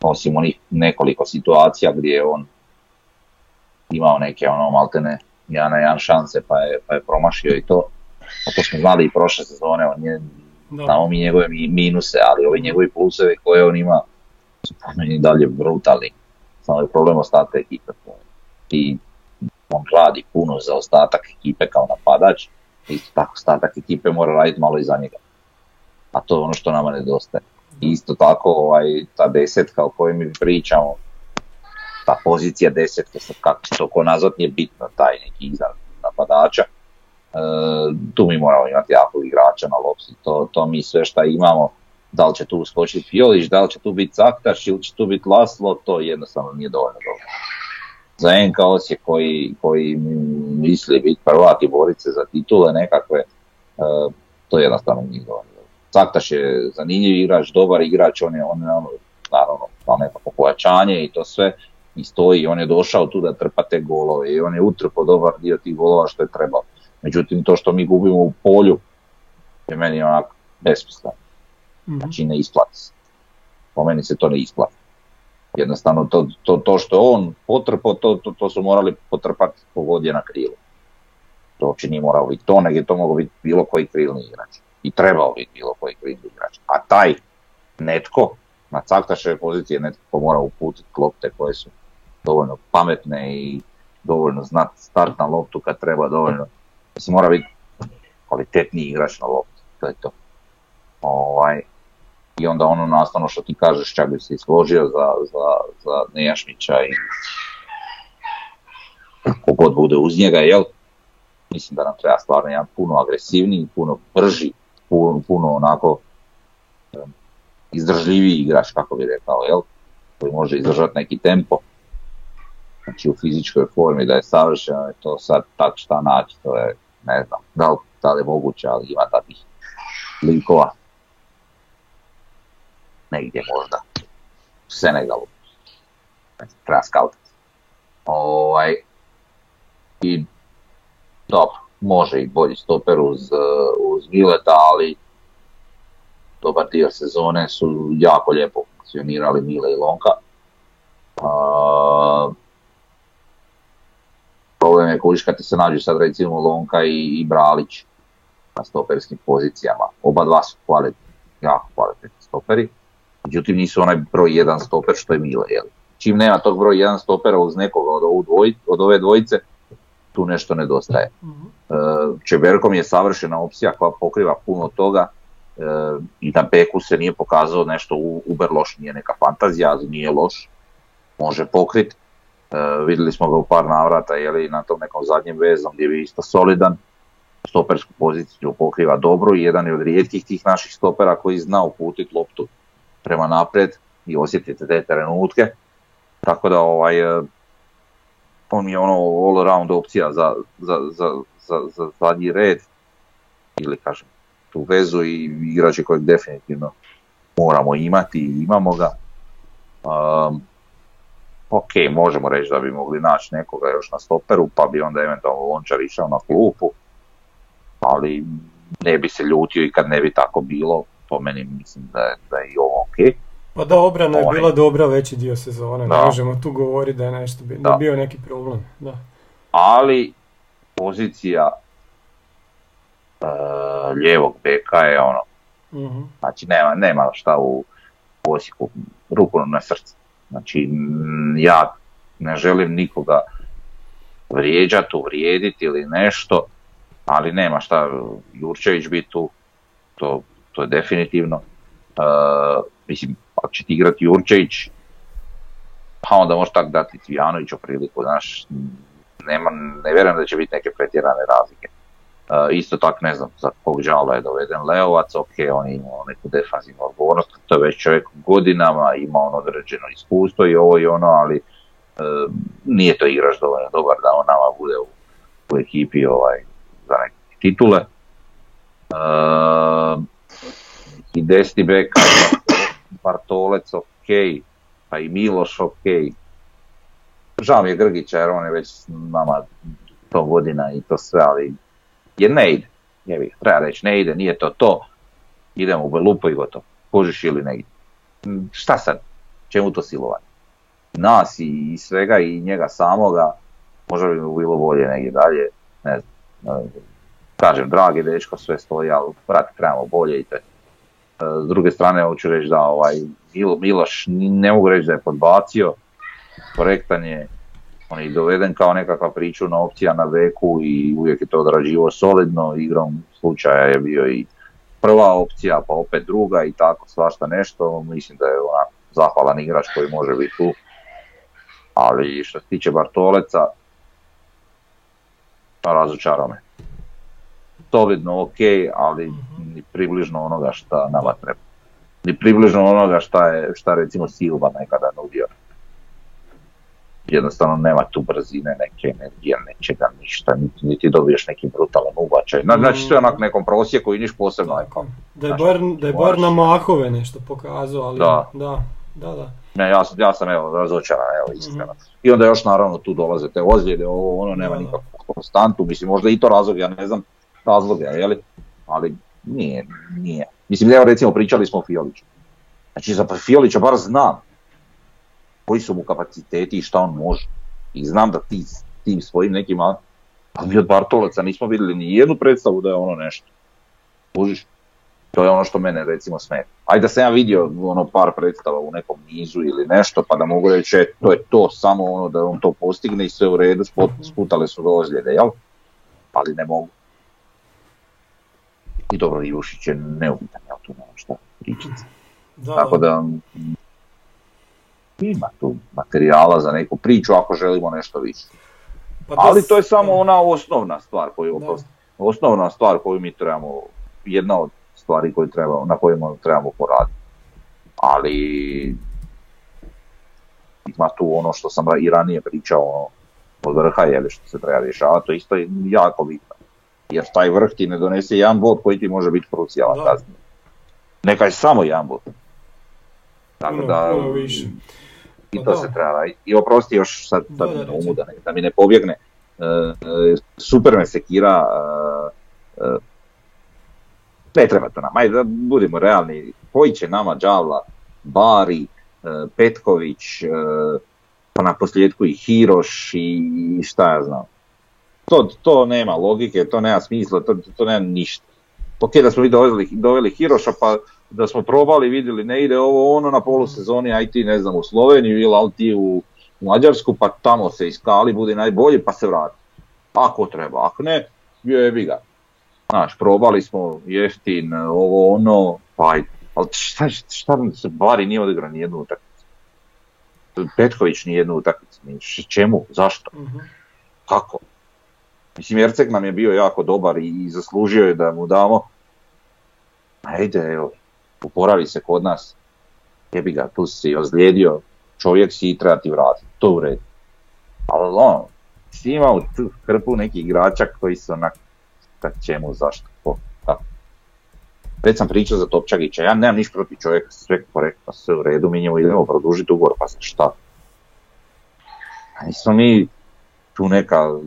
Osim onih nekoliko situacija gdje je on imao neke ono maltene jedan na jedan šanse pa je, pa je promašio i to. A to smo znali i prošle sezone, on je, znamo mi njegove minuse, ali ovi njegovi plusevi koje on ima su po meni dalje brutalni. Samo je problem ostatka ekipe. I on radi puno za ostatak ekipe kao napadač, isto tako ostatak ekipe mora raditi malo iza njega. A to je ono što nama nedostaje. Isto tako ovaj, ta desetka o kojoj mi pričamo, ta pozicija desetke, kako će to ko nazvat, nije bitno, taj neki iza napadača. E, tu mi moramo imati jako igrača na lopsi, to, to mi sve što imamo, da li će tu uskočiti Fiolić, da li će tu biti Caktaš ili će tu biti Laslo, to jednostavno nije dovoljno dobro. Za NK Osijek koji, koji misli biti prvak i boriti se za titule nekakve, e, to jednostavno nije dovoljno dobro. Caktaš je zanimljiv igrač, dobar igrač, on je, on je ono, naravno kao nekako pojačanje i to sve, i stoji, on je došao tu da trpa te golove i on je utrpao dobar dio tih golova što je trebao. Međutim, to što mi gubimo u polju je meni onako besmisleno. Mhm. Znači ne isplati se. Po meni se to ne isplati. Jednostavno to, to, to što on potrpao, to, to, to su morali potrpati pogodje na krilu. To uopće nije morao biti to, nego je to mogao biti bilo koji krilni igrač. I trebao biti bilo koji krilni igrač. A taj netko na caktaševe pozicije netko mora uputiti klopte koje su dovoljno pametne i dovoljno znati start na loptu kad treba dovoljno. Mislim, mora biti kvalitetniji igrač na loptu, to je to. Ovaj, I onda ono nastavno što ti kažeš, čak bi se složio za, za, za Nejašmića i kogod bude uz njega, jel? Mislim da nam treba stvarno jedan puno agresivniji, puno brži, puno, puno onako izdržljiviji igrač, kako bi rekao, jel? Koji može izdržati neki tempo znači u fizičkoj formi da je savršen, to sad tak šta naći, to je, ne znam, da li, da li je moguće, ali ima takvih likova. Negdje možda. U Senegalu. Treba skautati. Ovaj, I dobro, može i bolji stoper uz, uz Mileta, ali dobar dio sezone su jako lijepo funkcionirali Mile i Lonka. Problem je kužiš kad ti se nađu sad recimo Lonka i, i Bralić na stoperskim pozicijama. Oba dva su kvalitetni, jako kvalitetni stoperi. Međutim nisu onaj broj jedan stoper što je Mile. Jel? Čim nema tog broj jedan stopera uz nekoga od, ovu dvoj, od ove dvojice, tu nešto nedostaje. mm Čeberkom je savršena opcija koja pokriva puno toga e, i na beku se nije pokazao nešto uber loš, nije neka fantazija, ali nije loš, može pokriti. Uh, vidjeli smo ga u par navrata jeli, na tom nekom zadnjem vezom gdje je isto solidan, stopersku poziciju pokriva dobro i jedan je od rijetkih tih naših stopera koji zna uputiti loptu prema naprijed i osjetiti te trenutke. Tako da ovaj, uh, on je ono all around opcija za, za, za, za, za zadnji red ili kažem tu vezu i igrače kojeg definitivno moramo imati i imamo ga. Um, ok, možemo reći da bi mogli naći nekoga još na stoperu, pa bi onda eventualno Lončar išao na klupu, ali ne bi se ljutio i kad ne bi tako bilo, po meni mislim da je, da je i ovo ok. Pa da, obrana je bila dobra veći dio sezone, ne možemo tu govoriti da je nešto bio, da. bio neki problem. Da. Ali pozicija uh, lijevog beka je ono, uh znači nema, nema šta u Osijeku, ruku na srce. Znači, ja ne želim nikoga vrijeđati, uvrijediti ili nešto, ali nema šta Jurčević biti tu, to, to je definitivno. Uh, mislim, ako će ti igrati Jurčević, pa onda može tako dati Cvijanoviću priliku, znaš, nema, ne vjerujem da će biti neke pretjerane razlike. Isto tak ne znam za kog žala je doveden Leovac, ok, on je imao neku defanzivnu odgovornost, to je već čovjek godinama, ima on određeno iskustvo i ovo i ono, ali e, nije to igrač dovoljno dobar da on nama bude u, ekipi ovaj, za neke titule. E, I desni bek, Bartolec ok, pa i Miloš ok. Žao mi je Grgića jer on je već nama to godina i to sve, ali jer ne ide. Jevi, treba reći, ne ide, nije to to. Idemo u Belupo i gotovo. Kužiš ili ne ide. Mm, šta sad? Čemu to silovanje? Nas i svega i njega samoga, možda bi mu bilo bolje negdje dalje, ne znam. Kažem, dragi dečko, sve stoji, ali prati, trebamo bolje i te. E, s druge strane, hoću reći da ovaj Miloš ne mogu reći da je podbacio, korektan je, on je doveden kao nekakva pričuna opcija na veku i uvijek je to odrađivo solidno, igrom slučaja je bio i prva opcija, pa opet druga i tako svašta nešto, mislim da je onak zahvalan igrač koji može biti tu. Ali što se tiče Bartoleca, razočarao me. Solidno ok, ali ni približno onoga šta nama treba. Ni približno onoga šta je, šta recimo Silva nekada nudio jednostavno nema tu brzine, neke energije, nečega, ništa, niti, niti dobiješ neki brutalan ubačaj. Znači to je onak nekom prosjeku i niš posebno. Nekom, da je bar, da je bar na mahove nešto pokazao, ali da, da, da. da. Ne, ja, ja sam evo razočaran, evo iskreno. mm I onda još naravno tu dolaze te ozljede, ovo ono nema nikakvu konstantu, mislim možda i to razlog, ja ne znam razloga, jeli? ali nije, nije. Mislim, evo recimo pričali smo o Fioliću. Znači za Fiolića bar znam koji su mu kapaciteti i šta on može. I znam da ti tim svojim nekim, ali mi od Bartolaca nismo vidjeli ni jednu predstavu da je ono nešto. Kužiš? To je ono što mene recimo smeta. Ajde da sam ja vidio ono par predstava u nekom nizu ili nešto pa da mogu reći e, to je to, samo ono da on to postigne i sve u redu, sputale su ga ozljede, jel? Ali ne mogu. I dobro, Ivušić je neubitan, jel tu nema šta pričati. Tako da ima tu materijala za neku priču ako želimo nešto više. Pa Ali to je samo ona osnovna stvar koju, osnovna stvar koju mi trebamo, jedna od stvari koju treba, na kojima trebamo poraditi. Ali ima tu ono što sam i ranije pričao ono, od vrha je što se treba rješavati, to isto je jako bitno. Jer taj vrh ti ne donese jedan bod koji ti može biti krucijalan kazni. Neka je samo jedan bod. Tako da, više. I pa to se treba I oprosti još sad, sad da, umu da, da mi ne pobjegne. E, e, super me sekira e, ne treba to nam, ajde da budemo realni, koji će nama Đavla, Bari, Petković, pa na posljedku i Hiroš i šta ja znam. To, to nema logike, to nema smisla, to, to nema ništa. Ok da smo mi doveli, doveli Hiroša pa da smo probali, vidjeli ne ide ovo ono na polusezoni, aj ti ne znam u Sloveniju ili ali ti u Mađarsku pa tamo se iskali, bude najbolji pa se vrati. Ako treba, ako ne, jebi ga. Znaš, probali smo jeftin, ovo ono, pa. Ali šta, šta, se Bari nije odigrao nijednu utakmicu? Petković nijednu utakmicu. Čemu? Zašto? Mhm. Kako? Mislim, Jercek nam je bio jako dobar i zaslužio je da mu damo. Ajde, evo, oporavi se kod nas, jebi ga, tu si ozlijedio, čovjek si i treba ti vratiti, to u redu. Ali on, si imao tu hrpu nekih igrača koji su onak, kad čemu, zašto, ko. Već sam pričao za Topčagića, ja nemam ništa protiv čovjeka, sve korektno, sve u redu, mi njemu idemo produžiti ugovor, pa šta. A nismo mi tu neka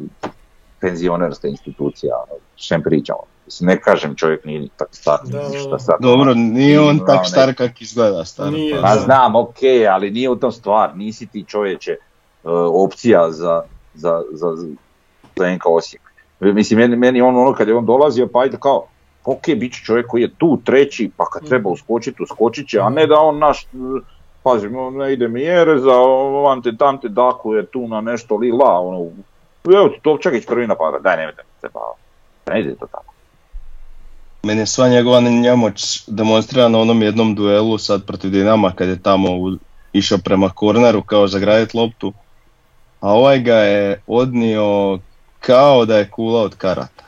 penzionerska institucija, ono, šem pričamo. Mislim, ne kažem čovjek nije tak star, šta sad. Dobro, nije on tak star kak izgleda star. Nije, pa, znam, ok, ali nije u tom stvar, nisi ti čovječe uh, opcija za, za, za, za NK Osijek. Mislim, meni, meni on ono kad je on dolazio, pa ajde kao, ok, bit će čovjek koji je tu treći, pa kad treba mm. uskočiti, uskočit će, a ne da on naš, pazi, ne ide mi za ante tante daku je tu na nešto li la, ono, evo ti Topčagić prvi napada, daj nemojte se pa, ne ide to tako. Meni je sva njegova njemoć demonstrira na onom jednom duelu sad protiv Dinama kad je tamo išao prema korneru kao zagraditi loptu. A ovaj ga je odnio kao da je kula od karata.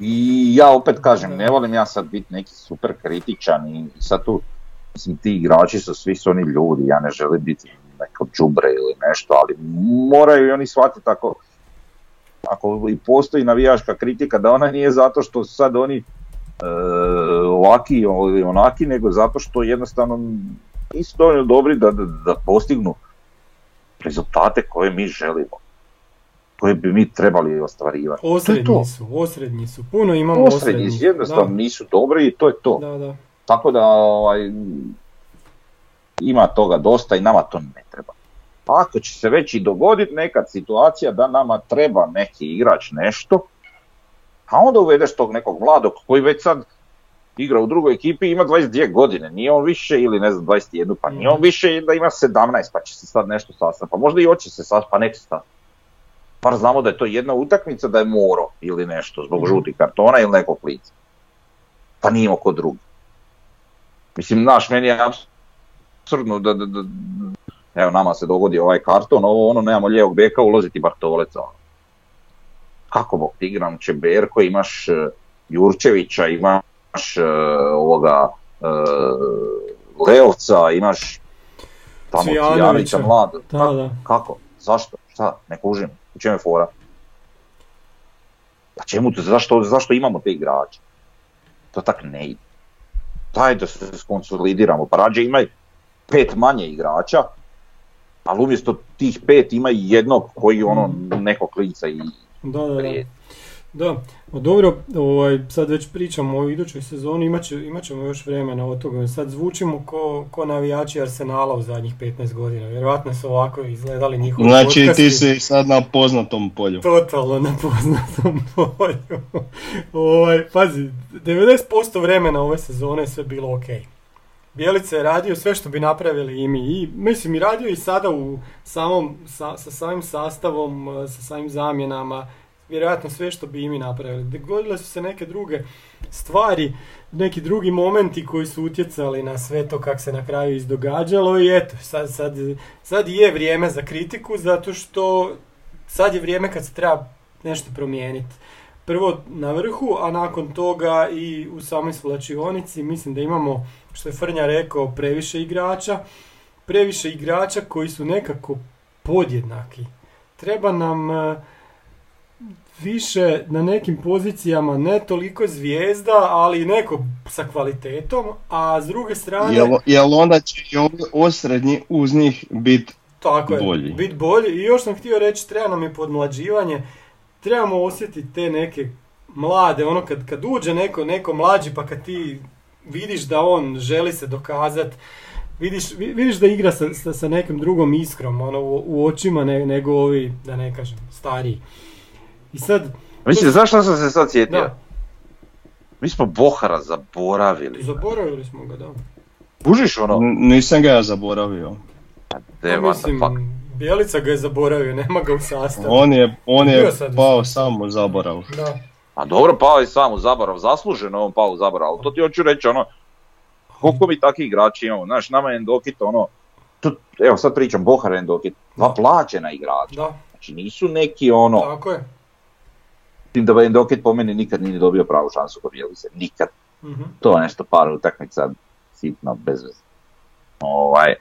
I ja opet kažem, ne volim ja sad biti neki super kritičan i sad tu, mislim ti igrači su svi su oni ljudi, ja ne želim biti neko džubre ili nešto, ali moraju i oni shvatiti ako, ako i postoji navijaška kritika da ona nije zato što sad oni laki ili onaki, nego zato što jednostavno nisu dovoljno dobri da, da, da postignu rezultate koje mi želimo koje bi mi trebali ostvarivati. Osrednji su, osrednji su, puno imamo osrednji. Osrednji jednostavno nisu dobri i to je to. Da, da. Tako da ovaj, ima toga dosta i nama to ne treba. Ako će se već i dogoditi nekad situacija da nama treba neki igrač nešto, a onda uvedeš tog nekog mladog koji već sad igra u drugoj ekipi ima 22 godine, nije on više ili ne znam 21, pa nije on više da ima 17 pa će se sad nešto sastaviti, pa možda i hoće se sastaviti, pa neće se Par znamo da je to jedna utakmica da je moro ili nešto zbog mhm. žutih kartona ili nekog lica. Pa nije kod drugi. Mislim, naš, meni je apsurdno da, da, da, evo nama se dogodi ovaj karton, ovo ono, nemamo lijevog beka, ulaziti Bartoleca. Ono. Kako bog ti igram Čeberko, imaš uh, Jurčevića, imaš uh, ovoga uh, Leovca, imaš tamo Cijanovića mlado. Kako? Kako? Zašto? Šta? Ne kužim. U čemu je fora? Pa čemu, zašto, zašto imamo te igrače? To tak ne ide. Daj da se skonsolidiramo, pa rađe imaj pet manje igrača, ali umjesto tih pet ima jednog koji ono mm. nekog lica i da, da, da. Da, dobro, ovaj, sad već pričamo o idućoj sezoni, imat, će, imat ćemo još vremena od toga. Sad zvučimo ko, ko navijači Arsenala u zadnjih 15 godina. Vjerojatno su ovako izgledali njihovi Znači podcasti. ti si sad na poznatom polju. Totalno na poznatom polju. ovaj, pazi, 90% vremena ove sezone je sve bilo ok. Bjelica je radio sve što bi napravili i mi. I, mislim, i radio i sada u samom, sa, sa samim sastavom, sa samim zamjenama vjerojatno sve što bi i mi napravili. Dogodile su se neke druge stvari, neki drugi momenti koji su utjecali na sve to kako se na kraju izdogađalo i eto, sad, sad, sad je vrijeme za kritiku zato što sad je vrijeme kad se treba nešto promijeniti. Prvo na vrhu, a nakon toga i u samoj svlačionici mislim da imamo, što je Frnja rekao, previše igrača, previše igrača koji su nekako podjednaki. Treba nam više na nekim pozicijama ne toliko zvijezda, ali neko sa kvalitetom, a s druge strane... Jel, jel onda će i osrednji uz njih biti tako bolji? Je, bit bolji. I još sam htio reći, treba nam je podmlađivanje, trebamo osjetiti te neke mlade, ono kad, kad uđe neko, neko mlađi pa kad ti vidiš da on želi se dokazat, vidiš, vidiš da igra sa, sa, sa nekim drugom iskrom ono, u, u očima ne, nego ovi, da ne kažem, stariji. I sad... Mislim, zašto sam se sad sjetio? Mi smo Bohara zaboravili. Zaboravili smo ga, da. Bužiš ono? nisam ga ja zaboravio. Pa mislim, Bjelica ga je zaboravio, nema ga u sastavu. On je, on je pao sam u zaborav. Da. A dobro, pao je sam u zaborav, zasluženo on pao u zaborav, ali to ti hoću reći ono, koliko mi takvih igrači imamo, znaš, nama je Endokit ono, tu, evo sad pričam, Bohar Endokit, dva plaćena igrača. Da. Znači nisu neki ono, Tako je. Tim da Doket po meni nikad nije dobio pravu šansu kod se, nikad. mm To je nešto par utakmica sitno, bez veze. Ovaj,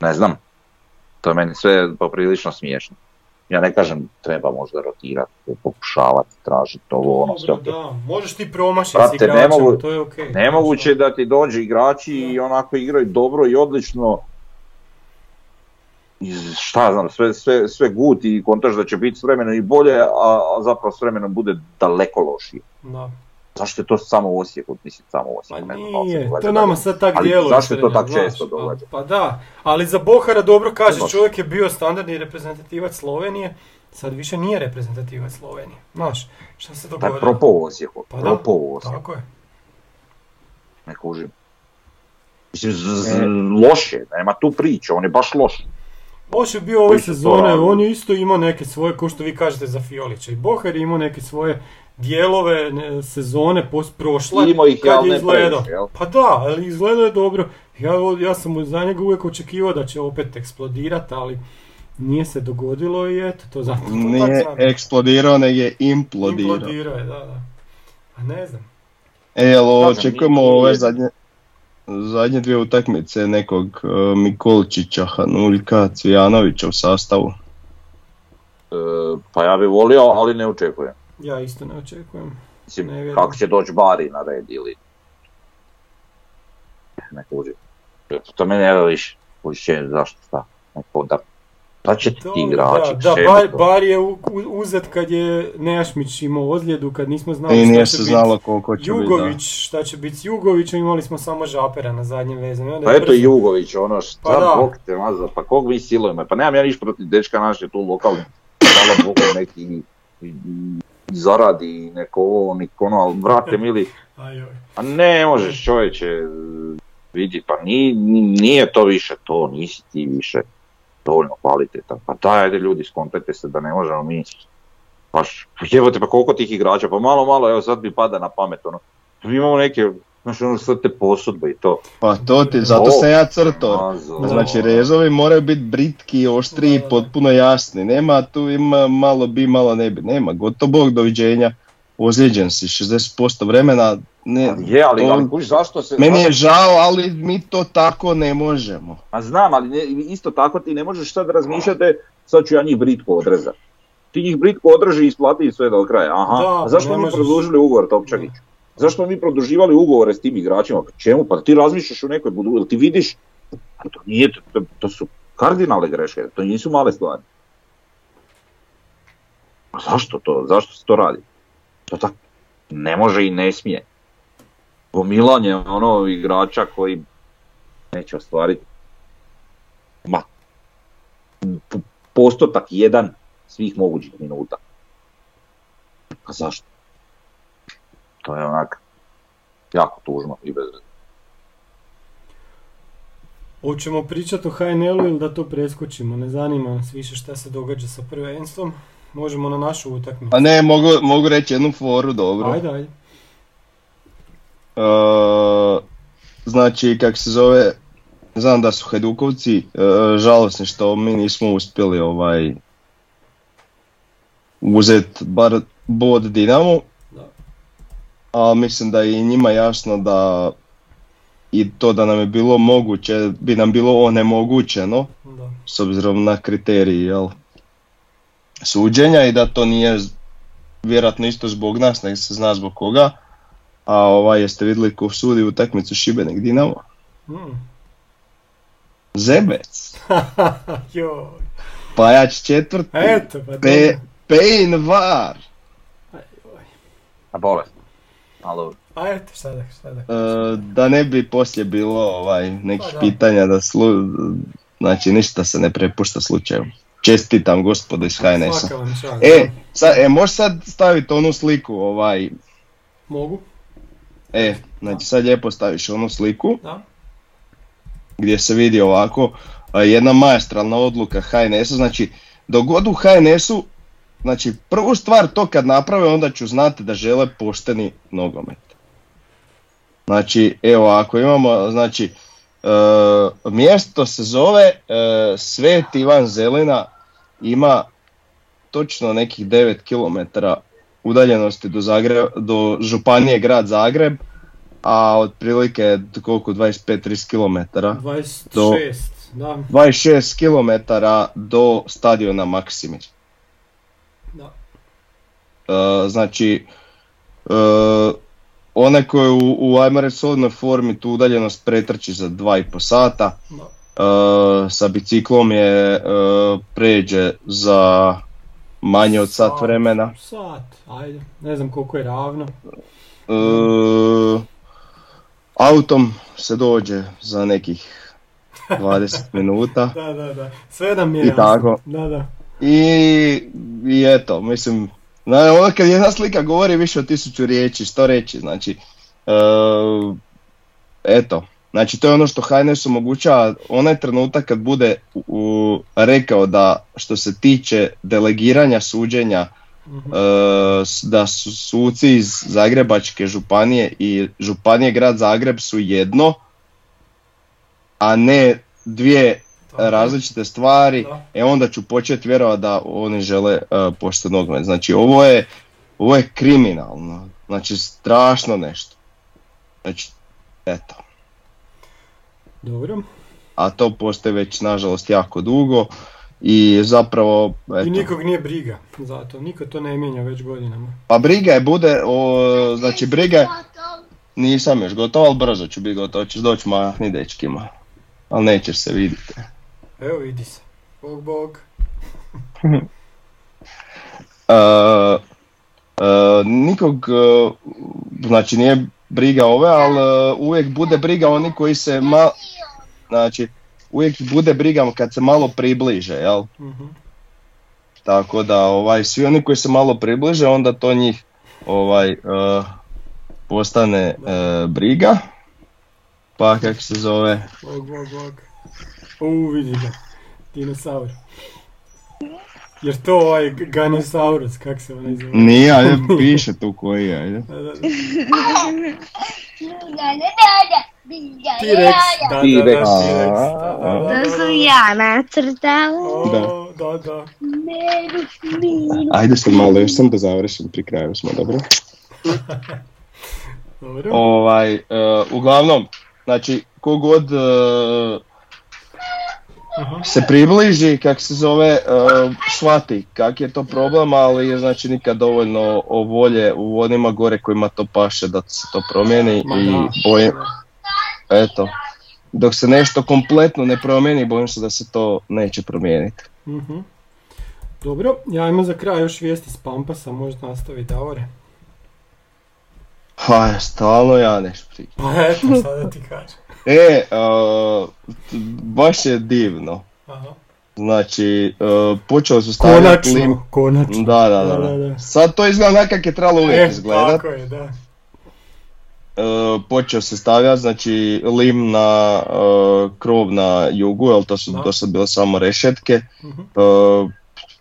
ne znam, to je meni sve poprilično smiješno. Ja ne kažem treba možda rotirati, pokušavati, tražiti ovo ono sve. Da, možeš ti promašiti s igračem, to je okej. Okay. Nemoguće da ti dođe igrači i onako igraju dobro i odlično, šta znam, sve, sve, sve gut i kontaž da će biti s vremenom i bolje, a, a zapravo s vremenom bude daleko lošije. Da. Zašto je to samo u Osijeku, mislim samo u Osijeku? Pa nije, to nama sad tak djeluje. Zašto je to tako često događa? Pa, da, ali za Bohara dobro kaže, čovjek je bio standardni reprezentativac Slovenije, sad više nije reprezentativac Slovenije. Znaš, šta se dogodilo? Pa propao u Osijeku, pa propao u Osijeku. Tako je. Ne kužim. Mislim, loše, nema tu priče, on je baš loš. Boš je bio ove sezone, on je isto imao neke svoje, kao što vi kažete za Fiolića. I Bohar je imao neke svoje dijelove sezone post prošle ih kad je izgledao. Pa da, ali izgledao je dobro. Ja, ja sam za njega uvijek očekivao da će opet eksplodirati, ali nije se dogodilo i eto, to zato Nije eksplodirao, nego je implodirao. Implodirao je, da, da. A ne znam. E, jel očekujemo nije ove zadnje, zadnje dvije utakmice nekog uh, Mikolčića, Hanuljka, Cvijanovića u sastavu? E, pa ja bi volio, ali ne očekujem. Ja isto ne očekujem. Mislim, Ne vjerujem. kako će doći Bari na red ili... Ne kuži. To mene ne više. Kuži će, zašto šta? Neko da... Pa će ti igrači, da, da bar, je u- u- uzet kad je Nejašmić imao ozljedu, kad nismo znali I šta nije će se biti znalo koliko će biti. Jugović, šta će biti s Jugovićem, imali smo samo Žapera na zadnjem vezanju. Pa je eto brzo- Jugović, ono šta Pa da. Bog te maza, pa kog mi silujemo, pa nemam ja ništa protiv dečka naše tu lokalni, hvala Bogu neki zaradi neko ovo, neko ono, ali mili, Aj, oj. a ne možeš čovječe, vidi, pa ni, ni- nije to više to, nisi ti više dovoljno kvalitetan, pa daj, ajde ljudi, skontajte se da ne možemo mi, baš, jebote, pa koliko tih igrača, pa malo, malo, evo sad mi pada na pamet, ono, mi imamo neke, znaš, ono, sve te posudbe i to. Pa to ti, zato sam ja crto. Znači rezovi moraju biti britki, oštri i potpuno jasni. Nema tu ima malo bi, malo ne bi. Nema, gotovo bog doviđenja. Ozlijeđen si 60% vremena. Ne, Je, ali, to- ali zašto se... Meni je žao, ali mi to tako ne možemo. A znam, ali ne, isto tako ti ne možeš sad razmišljati, sad ću ja njih britko odrezat. Ti njih britko održi i isplati sve do kraja. Aha, Da, a pa zašto mi produžili ugovor Topčagić? Zašto mi produživali ugovore s tim igračima? Pa čemu? Pa ti razmišljaš o nekoj budu, jel ti vidiš? A to nije, to, to su kardinalne greške, to nisu male stvari. A zašto to? Zašto se to radi? To tako ne može i ne smije. Gomilanje ono igrača koji neće ostvariti ma, postotak jedan svih mogućih minuta. A zašto? To je onak jako tužno i bez Hoćemo pričati o HNL-u ili da to preskočimo? Ne zanima nas više šta se događa sa prvenstvom. Možemo na našu utakmicu. Pa ne, mogu, mogu reći jednu foru, dobro. Ajde, ajde. E, znači, kak se zove, znam da su Hajdukovci e, žalosni što mi nismo uspjeli ovaj uzeti bar bod Dinamo. A mislim da je i njima jasno da i to da nam je bilo moguće, bi nam bilo onemogućeno Da. s obzirom na kriteriji jel, suđenja i da to nije vjerojatno isto zbog nas, nego se zna zbog koga. A ovaj, jeste vidjeli ko sudi utakmicu Šibenik Dinamo? Mm. Zebec. Pajač četvrti, Eto, pa Pe. Pein Var. A bolest. Ali A eto, šta da, šta da. E, da ne bi poslije bilo ovaj, nekih Pa da. pitanja da slu... Znači ništa se ne prepušta slučaju. Čestitam gospodo iz HNS-a. E, sa, e, možeš sad staviti onu sliku, ovaj, Mogu? e, znači sad lijepo staviš onu sliku Da. gdje se vidi ovako jedna maestralna odluka HNS-a, znači dok god u HNS-u, znači prvu stvar to kad naprave onda ću znati da žele pošteni nogomet. Znači, evo ako imamo, znači, e, mjesto se zove e, Svet Ivan Zelina, ima točno nekih 9 km udaljenosti do, Zagreb, do županije grad Zagreb, a otprilike koliko 25-30 km. 26, da. 26 km do stadiona Maksimir. Da. E, znači, e, onaj koji je u, u ajmo reći solidnoj formi tu udaljenost pretrči za 2,5 sata, da. e, sa biciklom je pređe za manje od sat Sat. vremena. Sat, ajde. Ne znam koliko je ravno. E, autom se dođe za nekih 20 minuta. Da, da, da. Sve nam je I jasno. tako. Da, da. I, i eto, mislim, na, ono kad jedna slika govori više od tisuću riječi, što reći, znači, e, eto, znači to je ono što HNS omogućava, onaj trenutak kad bude u, rekao da što se tiče delegiranja suđenja, s- da su suci iz Zagrebačke županije i županije grad Zagreb su jedno, a ne dvije Različite stvari, Da. e onda ću početi vjerovati da oni žele uh, pošteni nogomet. Znači ovo je, ovo je kriminalno. Znači strašno nešto. Znači, eto. Dobro. A to postoji već nažalost jako dugo i zapravo, I eto, nikog nije briga za to, niko to ne mijenja već godinama. pa briga je bude, o, znači briga je, nisam još gotov, ali brzo ću biti gotov, ćeš doći mahni dečkima, ali nećeš se vidjeti. Evo vidi se. Bog, bog. E, e, nikog, e, znači nije briga ove, ali uvijek bude briga oni koji se ma, znači uvijek bude briga kad se malo približe, jel? Mhm. Tako da ovaj svi oni koji se malo približe onda to njih ovaj postane briga. Pa kako se zove? Bog, bog, bog. U, vidi ga. Dinosaur. Jer to ovaj Ganosaurus, kak se onaj zove? Nije, ajde piše tu koji je, ajde. Da, da, da. T-Rex. Da, da, da, T-Rex. Da, da, da, To da, sam da. ja nacrtala. O, da, da. Ajde sad malo, još sam da završim, pri kraju smo, dobro? Dobro. Ovaj, e, uglavnom, znači, kogod e, se približi, kak se zove, e, shvati kak je to problem, ali je znači nikad dovoljno o volje u onima gore kojima to paše da se to promijeni Ma i da. bojim, eto, dok se nešto kompletno ne promijeni, bojim se da se to neće promijeniti. Mhm. Dobro, ja imam za kraj još vijesti s Pampasa, možda nastavi Davore. Ha, stalno ja nešto pričam. Pa eto, sada ti kažem. E, e, baš je divno. Aha. Znači, e, počeli su stavljati lim... Konačno, konačno. Da, da, da, Da, da. Sad to izgleda onak kak je trebalo uvijek E, izgledat. tako je, da. E, počeo se stavljati, znači, lim na e, krov na jugu, jer to su Da. do sad bile samo rešetke. Mhm. E,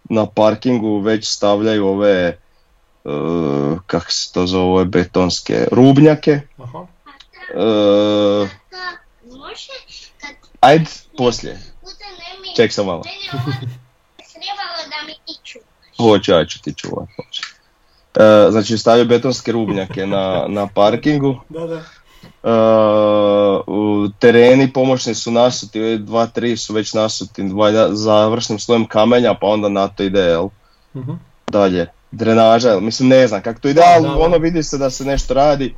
na parkingu već stavljaju ove, kak se to zove, betonske rubnjake. Aha. E, ajde, poslije. Ček sam malo. Hoću, ja ću ti čuvat. E, znači stavljaju betonske rubnjake na, na parkingu. Da, da. E, u tereni pomoćni su nasuti, dva, tri su već nasuti valjda završnim slojem kamenja, pa onda na to ide jel, Mhm. dalje. Drenaža, jel, mislim ne znam kako to ide, ali ono vidi se da se nešto radi.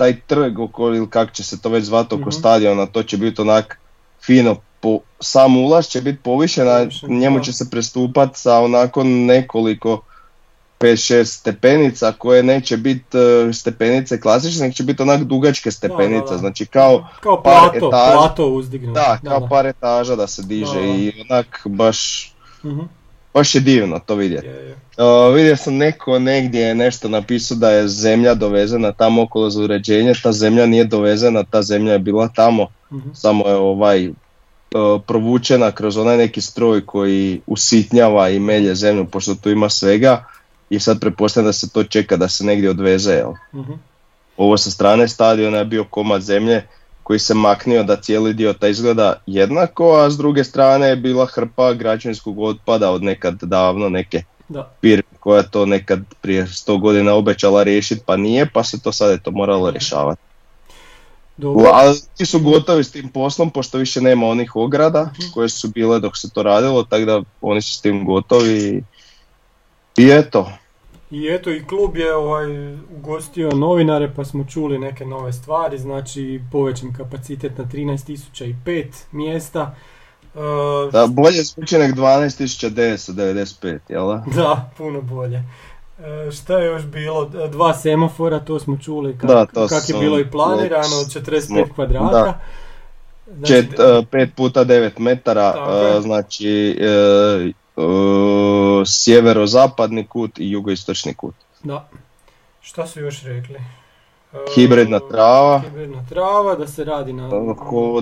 Taj trg oko, ili kako će se to već zvati oko Mhm. stadiona, to će biti onak fino, po, sam ulaz će biti povišen, a njemu da. će se pristupat sa onako nekoliko 5-6 stepenica koje neće biti e, stepenice klasične, nego će biti onak dugačke stepenice, da. znači kao Kao par plato, etaža. plato da, kao par etaža da se diže Da, da. i onak baš, Mhm. Baš je divno to vidjeti. Je, je. Uh, vidio sam neko negdje je nešto napisao da je zemlja dovezena tamo okolo za uređenje, ta zemlja nije dovezena, ta zemlja je bila tamo, Mhm. samo je ovaj uh, provučena kroz onaj neki stroj koji usitnjava i melje zemlju, pošto tu ima svega i sad pretpostavljam da se to čeka da se negdje odveze, jel? Mhm. Ovo sa strane stadiona je bio komad zemlje koji se maknio da cijeli dio ta izgleda jednako, a s druge strane je bila hrpa građevinskog otpada od nekad davno neke Da. firme koja to nekad prije 100 godina obećala riješiti pa nije, pa se to sad je to moralo rješavati. Dobro. Ali ti su gotovi s tim poslom pošto više nema onih ograda koje su bile dok se to radilo, tako da oni su s tim gotovi i eto. I eto i klub je ovaj, ugostio novinare pa smo čuli neke nove stvari, znači povećan kapacitet na 13.005 mjesta. E, Da, bolje zvuči nek 12.995, jel da? Da, puno bolje. E, šta je još bilo? E, Dva semafora, to smo čuli kak, Da, to kak je bilo i planirano, od 45 smo- kvadrata. da. Znači, Čet, e, pet puta 9 metara, znači sjeverozapadni kut i jugoistočni kut. Da. Šta su još rekli? E, Hibridna trava. Hibridna trava, da se radi na,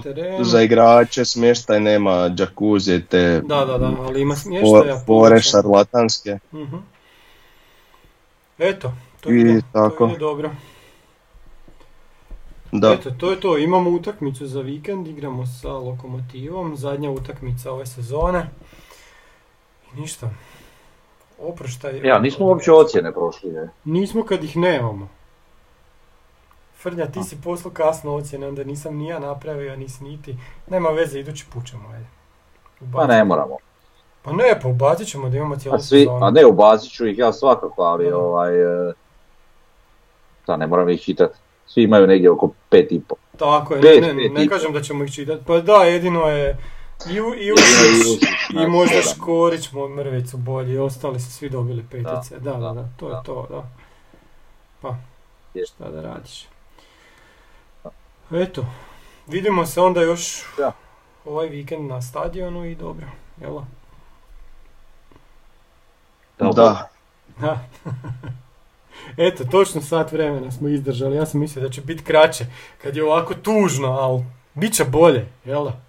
terenu. Za igrače smještaj nema džakuzije te Da, da, da, ali ima smještaja. povećan. šarlatanske. Mhm. Eto, to I ide, tako. to dobro. Da. Eto, to je to. Imamo utakmicu za vikend, igramo sa Lokomotivom, zadnja utakmica ove sezone. I ništa. Oproštaj. Ja, nismo uopće ocjene prošli, ne? Nismo kad ih nemamo. Frnja, ti si poslao kasno ocjene, onda nisam ni ja napravio, nisi niti. Nema veze, idući put ćemo, ajde. Pa ne moramo. Pa ne, pa ubacit ćemo da imamo cijelu A, svi, sezonu. a ne, ubacit ću ih ja svakako, ali ovaj... e, Da, ne moram ih čitati. Svi imaju negdje oko pet i po. Tako je, Pet, ne, ne, pet ne i- kažem da ćemo ih čitati. Pa da, jedino je i, u- i Ivušić, i da, možda. Škorić, mo- Mrvicu bolji, ostali su svi dobili petice. Da, da, da, da, to je da. to, da. Pa, Je. šta da radiš. Eto, vidimo se onda još Da. ovaj vikend na stadionu i dobro, jel? Da, Da. Eto, točno sat vremena smo izdržali, ja sam mislio da će biti kraće, kad je ovako tužno, ali bit će bolje, jel da?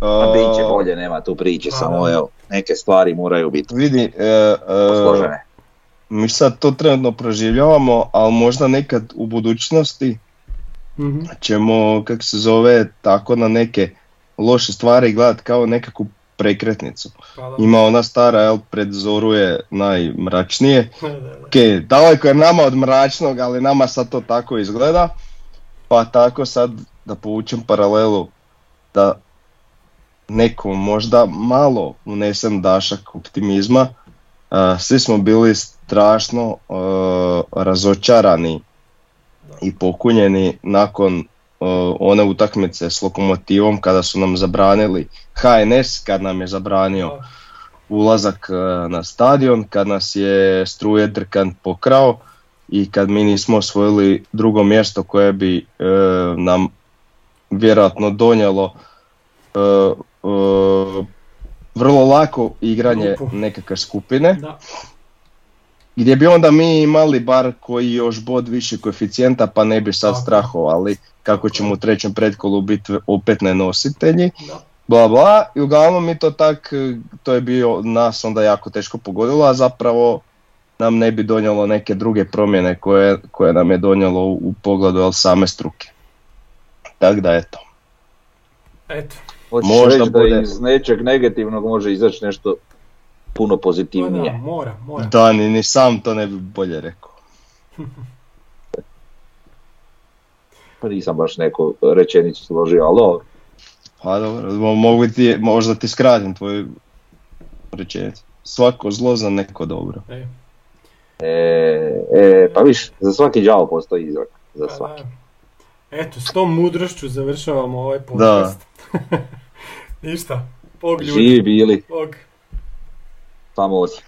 A bit će bolje, nema tu priče, Pa, samo evo, neke stvari moraju biti Vidi, e, e, posložene. mi sad to trenutno proživljavamo, ali možda nekad u budućnosti Mhm. ćemo, kako se zove, tako na neke loše stvari gledat kao nekakvu prekretnicu. Pa da. Ima ona stara, jel, pred zoru je najmračnije. Da, da, da. Ok, daleko je nama od mračnog, ali nama sad to tako izgleda. Pa tako sad da povučem paralelu da nekom možda malo unesem dašak optimizma. A, svi smo bili strašno a, razočarani i pokunjeni nakon a, one utakmice s lokomotivom kada su nam zabranili HNS, kad nam je zabranio ulazak e, na stadion, kad nas je struje drkan pokrao i kad mi nismo osvojili drugo mjesto koje bi e, nam vjerojatno donijelo e, e, vrlo lako igranje nekakve skupine, Da. gdje bi onda mi imali bar koji još bod više koeficijenta pa ne bi sad strahovali kako ćemo u trećem pretkolu biti opet nenositelji Da. bla bla i uglavnom mi to tak, e, to je bio nas onda jako teško pogodilo, a zapravo nam ne bi donijelo neke druge promjene koje, koje nam je donijelo u, u pogledu same struke. Tako da eto. Eto. Hoćeš možda reći da bude- iz nečeg negativnog može izaći nešto puno Pa da, pozitivnije. mora, mora. Da, ni, ni sam to ne bi bolje rekao. Pa nisam baš neku rečenicu složio, ali dobro. Pa dobro, mo- mogu ti, možda ti skratim tvoju rečenicu. Svako zlo za neko dobro. E, E, e, pa viš, za svaki đavo postoji izrak. Za pa svaki. da. Eto, s tom mudrošću završavamo ovaj podcast. Ništa. Pog ljudi. Živi bili, Pog. samo osi.